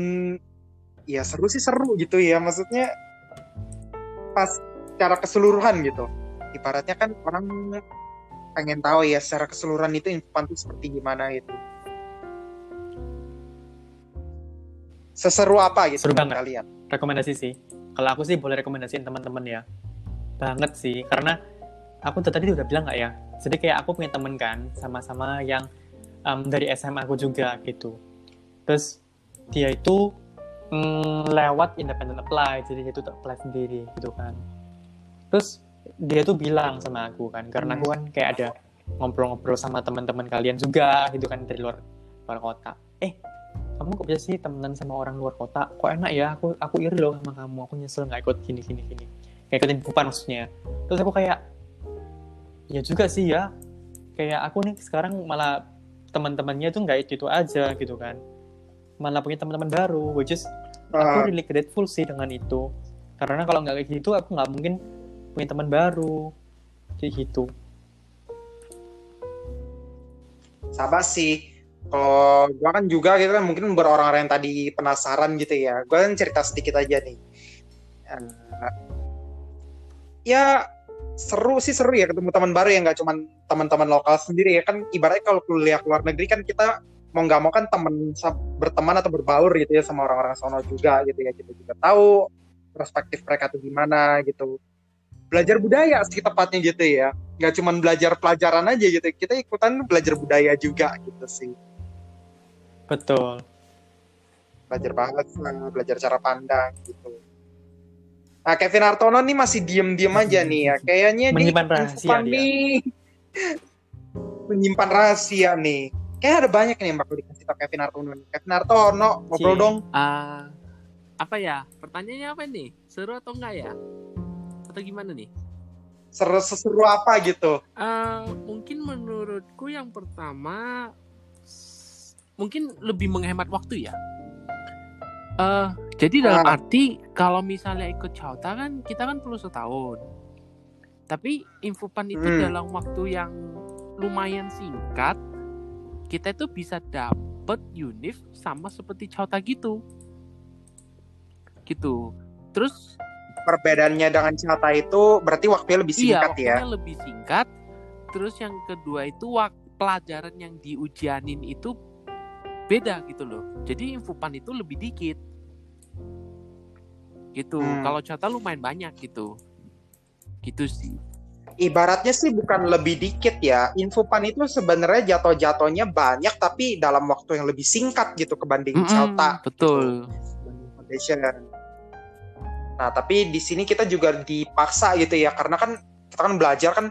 ya seru sih seru gitu ya. Maksudnya pas secara keseluruhan gitu. Ibaratnya kan orang pengen tahu ya secara keseluruhan itu infan tuh seperti gimana gitu. Seseru apa gitu Seru banget. kalian? Rekomendasi sih. Kalau aku sih boleh rekomendasiin teman-teman ya. Banget sih karena aku tuh tadi udah bilang nggak ya? Jadi kayak aku punya temen kan sama-sama yang em, dari SMA aku juga gitu. Terus dia itu mm, lewat independent apply jadi dia itu apply sendiri gitu kan. Terus dia tuh bilang sama aku kan karena aku kan kayak ada ngobrol-ngobrol sama teman-teman kalian juga gitu kan dari luar luar kota. Eh kamu kok bisa sih temenan sama orang luar kota? Kok enak ya? Aku aku iri loh sama kamu. Aku nyesel nggak ikut gini gini gini. Kayak ikutin bukan maksudnya. Terus aku kayak ya juga sih ya. Kayak aku nih sekarang malah teman-temannya tuh nggak itu itu aja gitu kan. Malah punya teman-teman baru which is Ah, aku really grateful sih dengan itu. Karena kalau nggak kayak gitu aku nggak mungkin punya teman baru. Kayak gitu. Sabar sih. Kalau gue kan juga gitu kan mungkin buat orang-orang yang tadi penasaran gitu ya. Gue kan cerita sedikit aja nih. Eh, ya seru sih seru ya ketemu teman baru ya nggak cuman teman-teman lokal sendiri ya. Kan ibaratnya kalau kuliah ke luar negeri kan kita mau nggak mau kan temen sa- berteman atau berbaur gitu ya sama orang-orang sono juga gitu ya. Kita juga tahu perspektif mereka tuh gimana gitu. Belajar budaya sih tepatnya gitu ya. Nggak cuman belajar pelajaran aja gitu. Kita ikutan belajar budaya juga gitu sih. Betul. belajar bahasa belajar cara pandang gitu nah Kevin Hartono nih masih diem-diem aja nih ya kayaknya dia Menyimpan rahasia dia. nih menyimpan rahasia nih kayak ada banyak nih yang bakal dikasih tau Kevin Hartono nih. Kevin Hartono ngobrol dong Ah, apa ya? Pertanyaannya apa nih? Seru atau enggak ya? Atau gimana nih? seru seseru apa gitu Eh, mungkin menurutku yang pertama mungkin lebih menghemat waktu ya. Eh, jadi dalam Ah. arti kalau misalnya ikut Chauta kan kita kan perlu setahun. Tapi infopan itu Hmm. dalam waktu yang lumayan singkat, kita itu bisa dapet unif sama seperti Chauta gitu. Gitu. Terus perbedaannya dengan Chata itu berarti waktunya lebih iya, singkat ya waktunya lebih singkat. Terus yang kedua itu wak- pelajaran yang diujianin itu beda gitu loh. Jadi infopan itu lebih dikit. Gitu. Hmm. Kalau Chata lumayan banyak gitu. Gitu sih. ibaratnya sih bukan lebih dikit ya infopan itu sebenarnya jatuh-jatuhnya banyak tapi dalam waktu yang lebih singkat gitu kebanding Mm-mm, Chata betul. Bandung Foundation. Nah, tapi di sini kita juga dipaksa gitu ya, karena kan kita kan belajar kan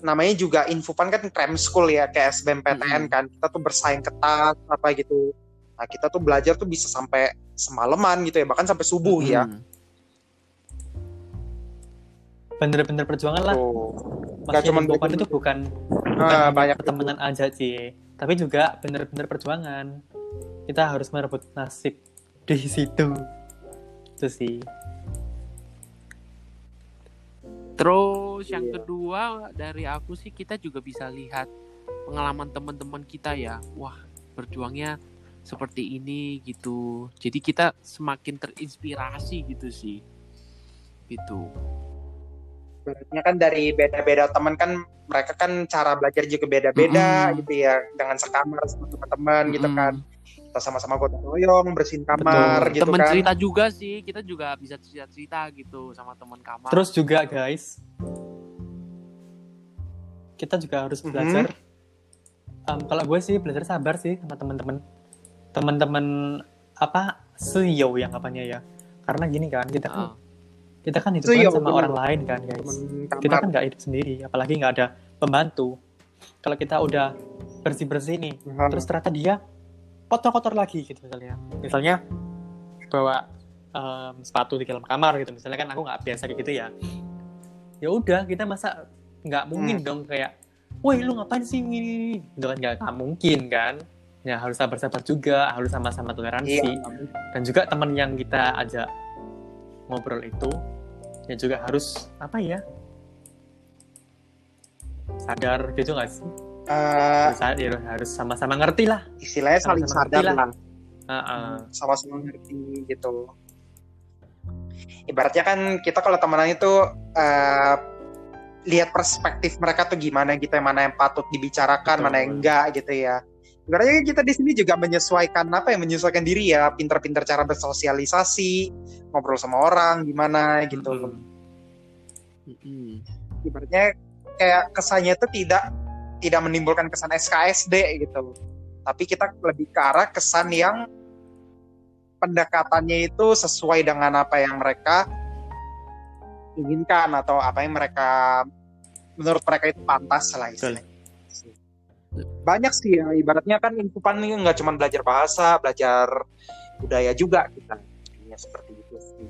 namanya juga Infopan kan cram school ya, kayak SBMPTN Mm-mm. kan. Kita tuh bersaing ketat apa gitu. Nah, kita tuh belajar tuh bisa sampai semalaman gitu ya, bahkan sampai subuh ya. Mm. Bener-bener perjuangan lah. Nggak Maksudnya cuman Infopan belajar- itu bukan Nah, hanya banyak pertemanan aja sih, tapi juga bener-bener perjuangan. Kita harus merebut nasib di situ. Itu sih. Terus yang Iya. kedua dari aku sih kita juga bisa lihat pengalaman teman-teman kita ya. Wah, berjuangnya seperti ini gitu. Jadi kita semakin terinspirasi gitu sih. Gitu. Ibaratnya kan dari beda-beda teman kan mereka kan cara belajar juga beda-beda Mm-mm. gitu ya, dengan sekamar sama teman-teman gitu Mm-mm. kan. Kita sama-sama gotong royong, bersihin kamar gitu temen kan. cerita juga sih. Kita juga bisa cerita-cerita gitu sama teman kamar. Terus juga guys, kita juga harus Mhm. belajar. Em, kalau gue sih belajar sabar sih sama teman-teman, teman-teman apa CEO yang apanya ya. Karena gini kan, kita kan Ah, kita kan hidup CEO, sama bener. orang lain kan guys. Temen Kita kan nggak hidup sendiri, apalagi nggak ada pembantu. Kalau kita udah bersih-bersih nih, Nah, terus ternyata dia kotor-kotor lagi gitu misalnya. Misalnya bawa em, sepatu di dalam kamar gitu. Misalnya kan aku nggak biasa kayak gitu ya. Ya udah kita masa nggak mungkin Hmm. dong kayak woi lu ngapain sih ini? Itu kan nggak nggak mungkin kan. Ya harus sabar-sabar juga harus sama-sama toleransi. Iya. dan juga teman yang kita ajak ngobrol itu ya juga harus apa ya sadar gitu nggak sih Eh, harus, ya harus sama-sama ngerti lah istilahnya saling Sama-sama sadar ngerti lah. lah. Heeh. sama-sama ngerti gitu. Ibaratnya kan kita kalau temenan itu eh, lihat perspektif mereka tuh gimana gitu, yang mana yang patut dibicarakan, Betul. mana yang enggak gitu ya. Ibaratnya kita di sini juga menyesuaikan apa ya, menyesuaikan diri ya, pinter-pinter cara bersosialisasi, ngobrol sama orang gimana gitu. Mm-mm. mm-mm. Ibaratnya kayak kesannya itu tidak tidak menimbulkan kesan SKSD gitu. Tapi kita lebih ke arah kesan yang pendekatannya itu sesuai dengan apa yang mereka inginkan atau apa yang mereka menurut mereka itu pantas lah istilahnya. Banyak sih ya, ibaratnya kan ini nggak cuma belajar bahasa, belajar budaya juga kita. Ya, seperti itu sih.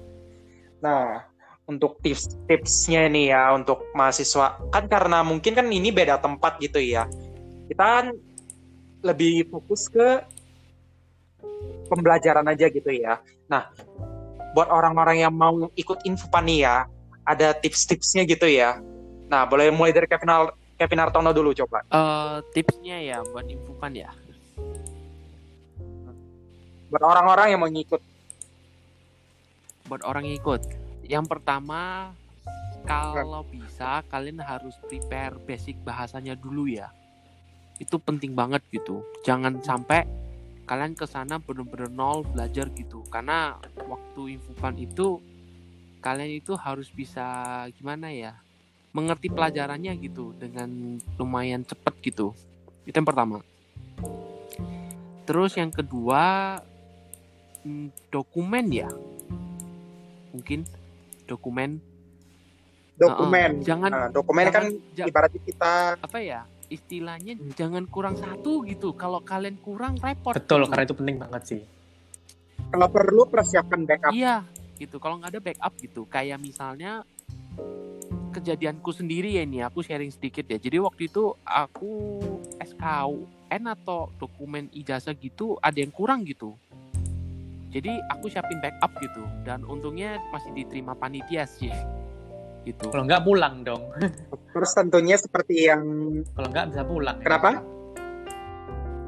Nah, untuk tips-tipsnya nih ya untuk mahasiswa kan karena mungkin kan ini beda tempat gitu ya. Kita kan lebih fokus ke pembelajaran aja gitu ya. Nah, buat orang-orang yang mau ikut infopan nih ya, ada tips-tipsnya gitu ya. Nah, boleh mulai dari Kevin, Al- Kevin Hartono dulu coba. Eh, tipsnya ya buat infokan ya. buat orang-orang yang mau ngikut. buat orang yang ikut. Yang pertama, kalau bisa kalian harus prepare basic bahasanya dulu ya. Itu penting banget gitu. Jangan sampai kalian ke sana bener-bener nol belajar gitu. Karena waktu infopan itu kalian itu harus bisa gimana ya? Mengerti pelajarannya gitu dengan lumayan cepet gitu. Itu yang pertama. Terus yang kedua hmm, dokumen ya mungkin dokumen Dokumen. Heeh, jangan- Nah, dokumen kan ja- ibaratnya kita apa ya istilahnya jangan kurang satu gitu kalau kalian kurang repot Betul, gitu. karena itu penting banget sih. kalau perlu persiapkan backup. iya gitu kalau nggak ada backup gitu kayak misalnya kejadianku sendiri ya ini aku sharing sedikit ya jadi waktu itu aku SKUN atau dokumen ijazah gitu ada yang kurang gitu jadi aku siapin backup gitu dan untungnya masih diterima panitia sih gitu Kalau nggak pulang dong. Terus tentunya seperti yang Kalau nggak bisa pulang. kenapa?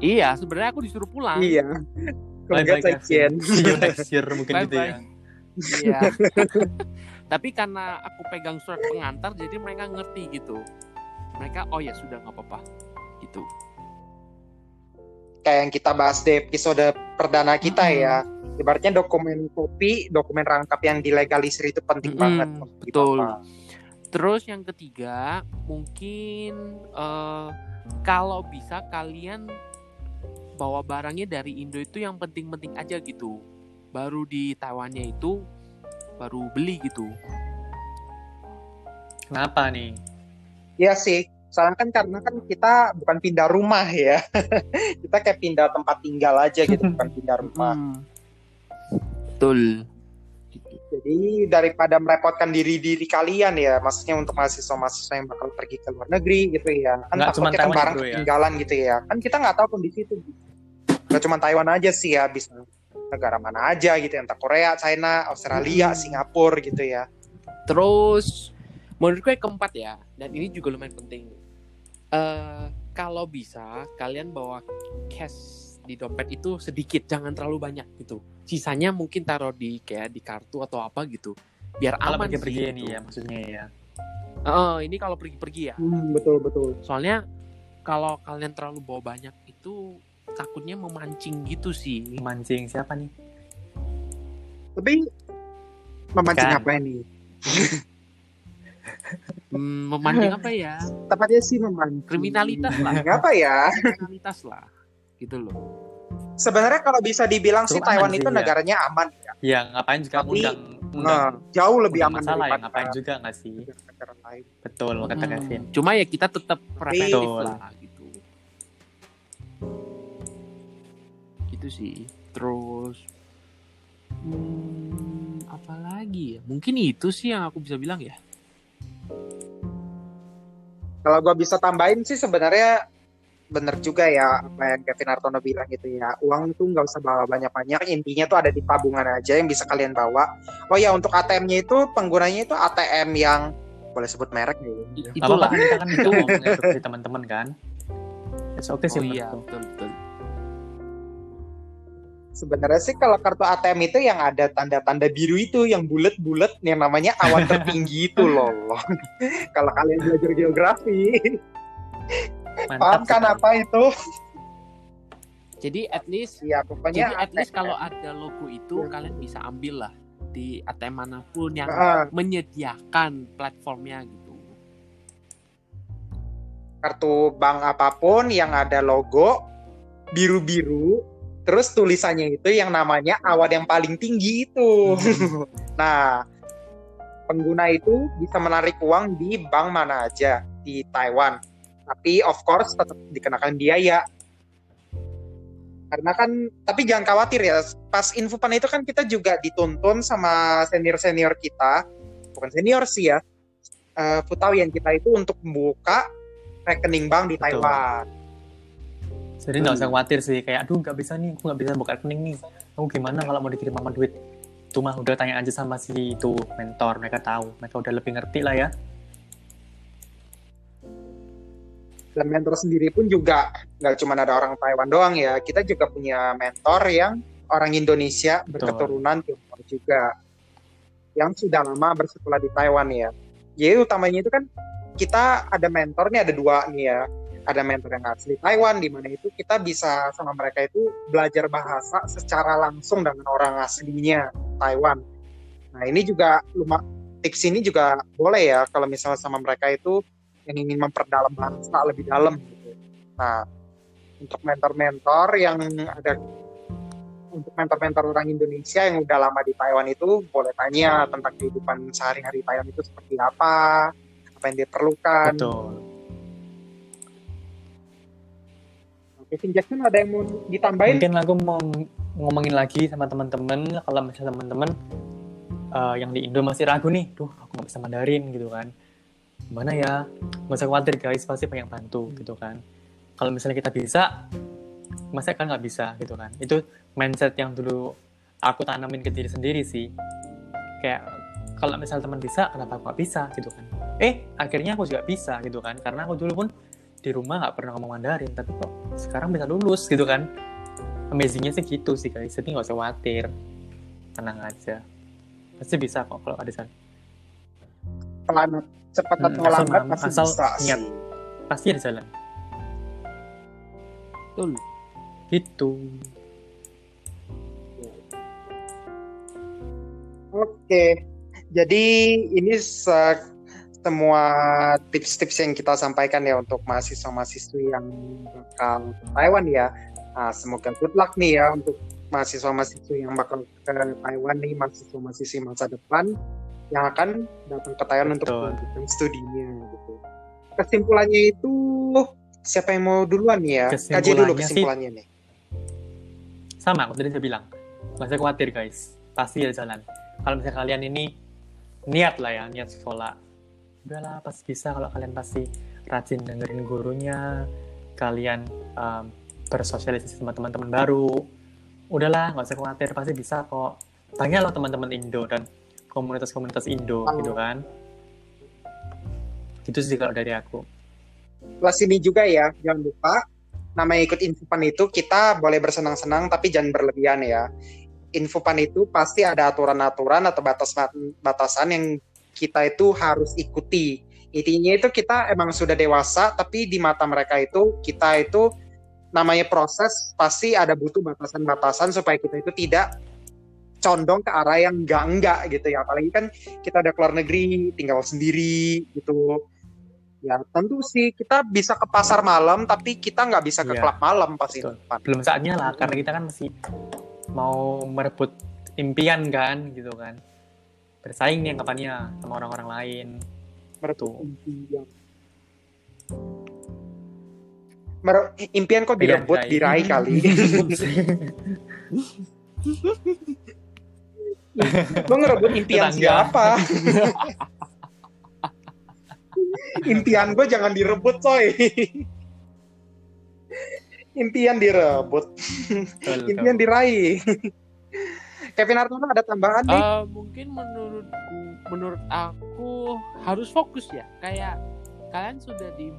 iya sebenarnya aku disuruh pulang Iya. Kalau nggak year mungkin gitu Bye-bye. ya. Iya. Tapi karena aku pegang surat pengantar, jadi mereka ngerti gitu. Mereka, oh ya sudah nggak apa-apa, gitu. Kayak yang kita bahas di episode perdana kita Mm-mm. ya. Ibaratnya dokumen kopi, dokumen rangkap yang dilegalisir itu penting Mm-mm, banget. betul. Gitu, Pak. Terus yang ketiga, mungkin eh, kalau bisa kalian bawa barangnya dari Indo itu yang penting-penting aja gitu. Baru di Taiwannya itu baru beli gitu. Kenapa nih? Iya sih. Soalnya kan karena kan kita bukan pindah rumah ya. kita kayak pindah tempat tinggal aja gitu, bukan pindah rumah. Hmm. Betul. Jadi daripada merepotkan diri diri kalian ya, maksudnya untuk mahasiswa-mahasiswa yang bakal pergi ke luar negeri gitu ya, kan Nggak cuma takutnya kan barang ya, bro, ya? ketinggalan gitu ya, kan kita nggak tahu kondisi itu. Nggak cuma Taiwan aja sih ya, bisa negara mana aja gitu, entah Korea, China, Australia, Hmm. Singapura gitu ya. Terus menurut gue yang keempat ya, dan ini juga lumayan penting. Eh kalau bisa kalian bawa cash di dompet itu sedikit, jangan terlalu banyak gitu. Sisanya mungkin taruh di kayak di kartu atau apa gitu, biar Kalau aman pergi-pergi sih. ini gitu. ya maksudnya ya. Eh, ini kalau pergi-pergi ya. Hmm, betul betul. Soalnya kalau kalian terlalu bawa banyak itu takutnya memancing gitu sih. Mancing siapa nih? Tapi memancing Kan. apa ini? Hmm, memancing apa ya? Tepatnya sih memancing. Kriminalitas lah. Apa ya? Kriminalitas lah. Gitu loh. Sebenarnya kalau bisa dibilang sih Taiwan aman itu sih, ya. negaranya aman ya. Ya ngapain juga Tapi, undang undang Nah, jauh lebih undang aman masalah ya daripada ngapain juga nggak sih? negara lain. Betul kata Hmm, Kevin. Cuma ya kita tetap preventif Betul. lah gitu. Gitu sih. Terus hmm, apa lagi ya? Mungkin itu sih yang aku bisa bilang ya. Kalau gua bisa tambahin sih sebenarnya bener juga ya apa yang Kevin Artono bilang gitu ya uang tuh nggak usah bawa banyak-banyak intinya tuh ada di tabungan aja yang bisa kalian bawa oh ya untuk ATM-nya itu penggunanya itu ATM yang boleh sebut merek ya apa-apa Itulah. kan kita kan itu seperti teman-teman kan. It's okay sih Oh iya, menurutku. betul betul. sebenarnya sih kalau kartu ATM itu yang ada tanda-tanda biru itu yang bulat-bulat yang namanya awan tertinggi itu loh kalau kalian belajar geografi paham Mantap kan sekali. apa itu Jadi at least ya pokoknya jadi at least ATM. kalau ada logo itu kalian bisa ambil lah di ATM mana pun yang Ah, menyediakan platformnya gitu. kartu bank apa pun yang ada logo biru-biru terus tulisannya itu yang namanya awan yang paling tinggi itu nah pengguna itu bisa menarik uang di bank mana aja di Taiwan tapi of course tetap dikenakan biaya karena kan tapi jangan khawatir ya pas infopan itu kan kita juga dituntun sama senior senior kita bukan senior sih ya eh Futawian kita itu untuk membuka rekening bank di Betul. Taiwan Jadi nggak usah khawatir sih kayak aduh nggak bisa nih, aku nggak bisa buka rekening nih. Aku gimana kalau mau dikirim sama duit? Cuma udah tanya aja sama si itu mentor, mereka tahu, mereka udah lebih ngerti lah ya. Dan mentor sendiri pun juga nggak cuma ada orang Taiwan doang ya kita juga punya mentor yang orang Indonesia Betul. berketurunan Tionghoa juga yang sudah lama bersekolah di Taiwan ya. Jadi utamanya itu kan kita ada mentor nih ada dua nih ya. Ada mentor yang asli Taiwan di mana itu kita bisa sama mereka itu belajar bahasa secara langsung dengan orang aslinya Taiwan. Nah ini juga lumayan tips ini juga boleh ya kalau misalnya sama mereka itu yang ingin memperdalam bahasa lebih dalam gitu. Nah untuk mentor-mentor yang ada untuk mentor-mentor orang Indonesia yang udah lama di Taiwan itu boleh tanya tentang kehidupan sehari-hari Taiwan itu seperti apa, apa yang diperlukan. Betul. Oke, Vin Jackson ada yang mau ditambahin? Mungkin aku mau ngomongin lagi sama teman-teman kalau misalnya teman-teman eh, yang di Indo masih ragu nih, duh aku nggak bisa Mandarin gitu kan. Gimana ya? Nggak usah khawatir guys, pasti banyak bantu gitu kan. Kalau misalnya kita bisa, masa kan nggak bisa gitu kan. Itu mindset yang dulu aku tanamin ke diri sendiri sih. Kayak kalau misalnya teman bisa, kenapa aku nggak bisa gitu kan. Eh, akhirnya aku juga bisa gitu kan. Karena aku dulu pun di rumah nggak pernah ngomong Mandarin, tapi kok sekarang bisa lulus gitu kan amazingnya sih gitu sih guys jadi nggak usah khawatir tenang aja pasti bisa kok kalau ada sana cepat Hmm, atau asal lambat pasti asal bisa niat. pasti ada jalan Betul. gitu Oke, jadi ini se- semua tips-tips yang kita sampaikan ya untuk mahasiswa-mahasiswi yang bakal ke Taiwan ya. Nah, semoga good luck nih ya untuk mahasiswa-mahasiswi yang bakal ke Taiwan nih, mahasiswa-mahasiswi masa depan yang akan datang ke Taiwan untuk Betul. melanjutkan studinya gitu. Kesimpulannya itu siapa yang mau duluan ya? Kaji dulu Kesimpulannya sih- nih. sama aku tadi saya bilang nggak usah khawatir guys pasti ada jalan kalau misalnya kalian ini niat lah ya niat sekolah udahlah pasti bisa kalau kalian pasti rajin dengerin gurunya kalian um, bersosialisasi sama teman-teman baru udahlah nggak usah khawatir pasti bisa kok tanya loh teman-teman Indo dan komunitas-komunitas Indo Oh. gitu kan gitu sih kalau dari aku Plus ini juga ya, jangan lupa namanya ikut infopan itu kita boleh bersenang-senang tapi jangan berlebihan ya. Infopan itu pasti ada aturan-aturan atau batas-batasan yang kita itu harus ikuti. Intinya itu kita emang sudah dewasa tapi di mata mereka itu kita itu namanya proses pasti ada butuh batasan-batasan supaya kita itu tidak condong ke arah yang enggak-enggak gitu ya. Apalagi kan kita udah keluar negeri, tinggal sendiri gitu. Ya tentu sih kita bisa ke pasar malam tapi kita nggak bisa ke Iya. klub malam pasti belum saatnya lah karena kita kan masih mau merebut impian kan gitu kan bersaing nih anggapannya sama orang-orang lain Merebut Tuh. impian. Mer- impian kok direbut diraih kali. Lo ngerebut impian Tetangga. siapa? impian gue jangan direbut coy. impian direbut, impian diraih. Kevin Hartono ada tambahan nih? Eh, mungkin menurutku menurut aku harus fokus ya kayak kalian sudah di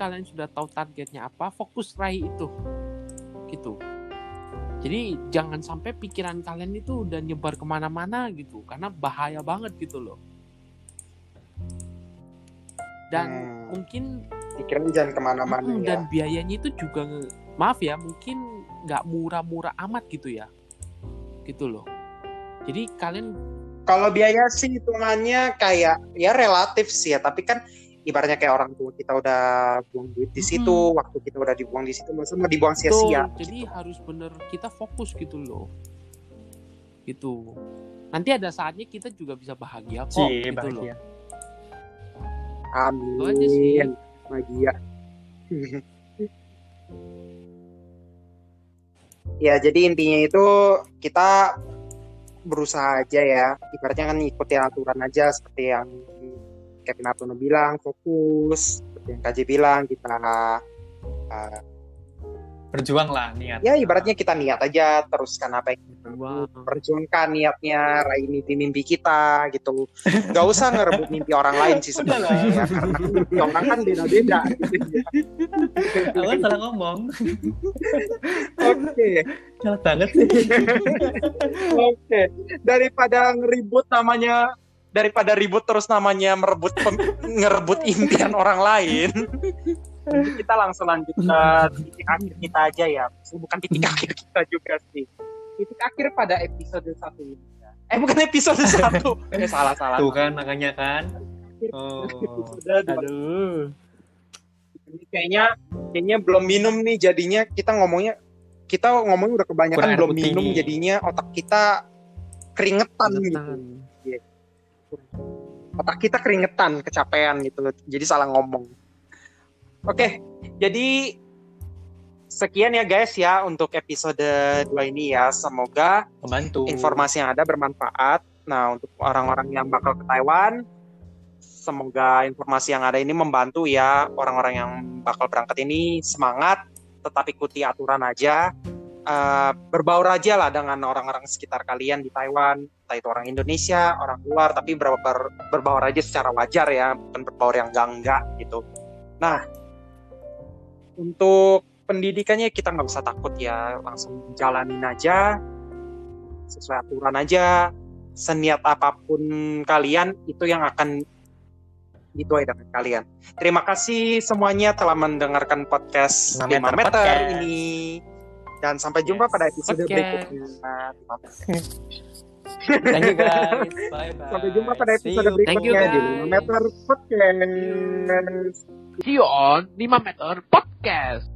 kalian sudah tahu targetnya apa fokus raih itu gitu jadi jangan sampai pikiran kalian itu udah nyebar ke mana-mana gitu karena bahaya banget gitu loh. Dan Hmm, mungkin pikiran jangan ke mana-mana Mm, ya. dan biayanya itu juga maaf ya mungkin nggak murah-murah amat gitu ya. Gitu loh. Jadi kalian Kalau biaya sih hitungannya kayak ya relatif sih ya, tapi kan ibaratnya kayak orang tua kita udah buang duit di situ, waktu kita udah dibuang di situ, masa mau dibuang sia-sia? jadi harus bener kita fokus gitu loh gitu nanti ada saatnya kita juga bisa bahagia kok Cie, gitu loh bahagia Amin. Itu aja sih. Bahagia. ya, jadi intinya itu kita berusaha aja ya. Ibaratnya kan ikuti aturan aja seperti yang Kevin Hartono bilang, fokus. Seperti yang KJ bilang, kita uh, berjuang lah niat. Ya ibaratnya kita niat aja teruskan apa yang kita Wow. perjuangkan niatnya raih mimpi-mimpi kita gitu. Gak usah ngerebut mimpi orang lain sih sebenarnya ya karena mimpi orang kan beda-beda. Aku kan salah ngomong. Oke. Salah banget sih. Oke. Daripada ngeribut namanya daripada ribut terus namanya merebut pem- ngerebut impian orang lain. Kita langsung lanjut ke titik akhir kita aja ya. Bukan titik akhir kita juga sih. Titik akhir pada episode satu ini. Ya. eh bukan episode satu. Eh salah salah. Tuh kan makanya kan. Oh. Aduh. Ini kayaknya kayaknya belum minum nih jadinya. Kita ngomongnya kita ngomongnya udah kebanyakan Kurang belum minum nih. jadinya otak kita keringetan gitu. Keringetan. Otak kita keringetan kecapean gitu jadi salah ngomong. Oke jadi sekian ya guys ya untuk episode 2 ini ya. Semoga membantu. informasi yang ada bermanfaat. Nah untuk orang-orang yang bakal ke Taiwan semoga informasi yang ada ini membantu ya orang-orang yang bakal berangkat ini. Semangat tetap ikuti aturan aja Eh, berbaur aja lah dengan orang-orang sekitar kalian di Taiwan entah itu orang Indonesia orang luar tapi ber- ber- berbaur aja secara wajar ya bukan berbaur yang enggak gitu nah untuk pendidikannya kita nggak usah takut ya langsung jalanin aja sesuai aturan aja seniat apa pun kalian itu yang akan dituai dengan kalian. Terima kasih semuanya telah mendengarkan podcast 5 5 meter meter, podcast. ini. Dan sampai jumpa Yes. pada episode Podcast. berikutnya. Thank you guys bye bye Sampai jumpa pada episode berikutnya di guys. 5 meter podcast. See you on 5 meter podcast.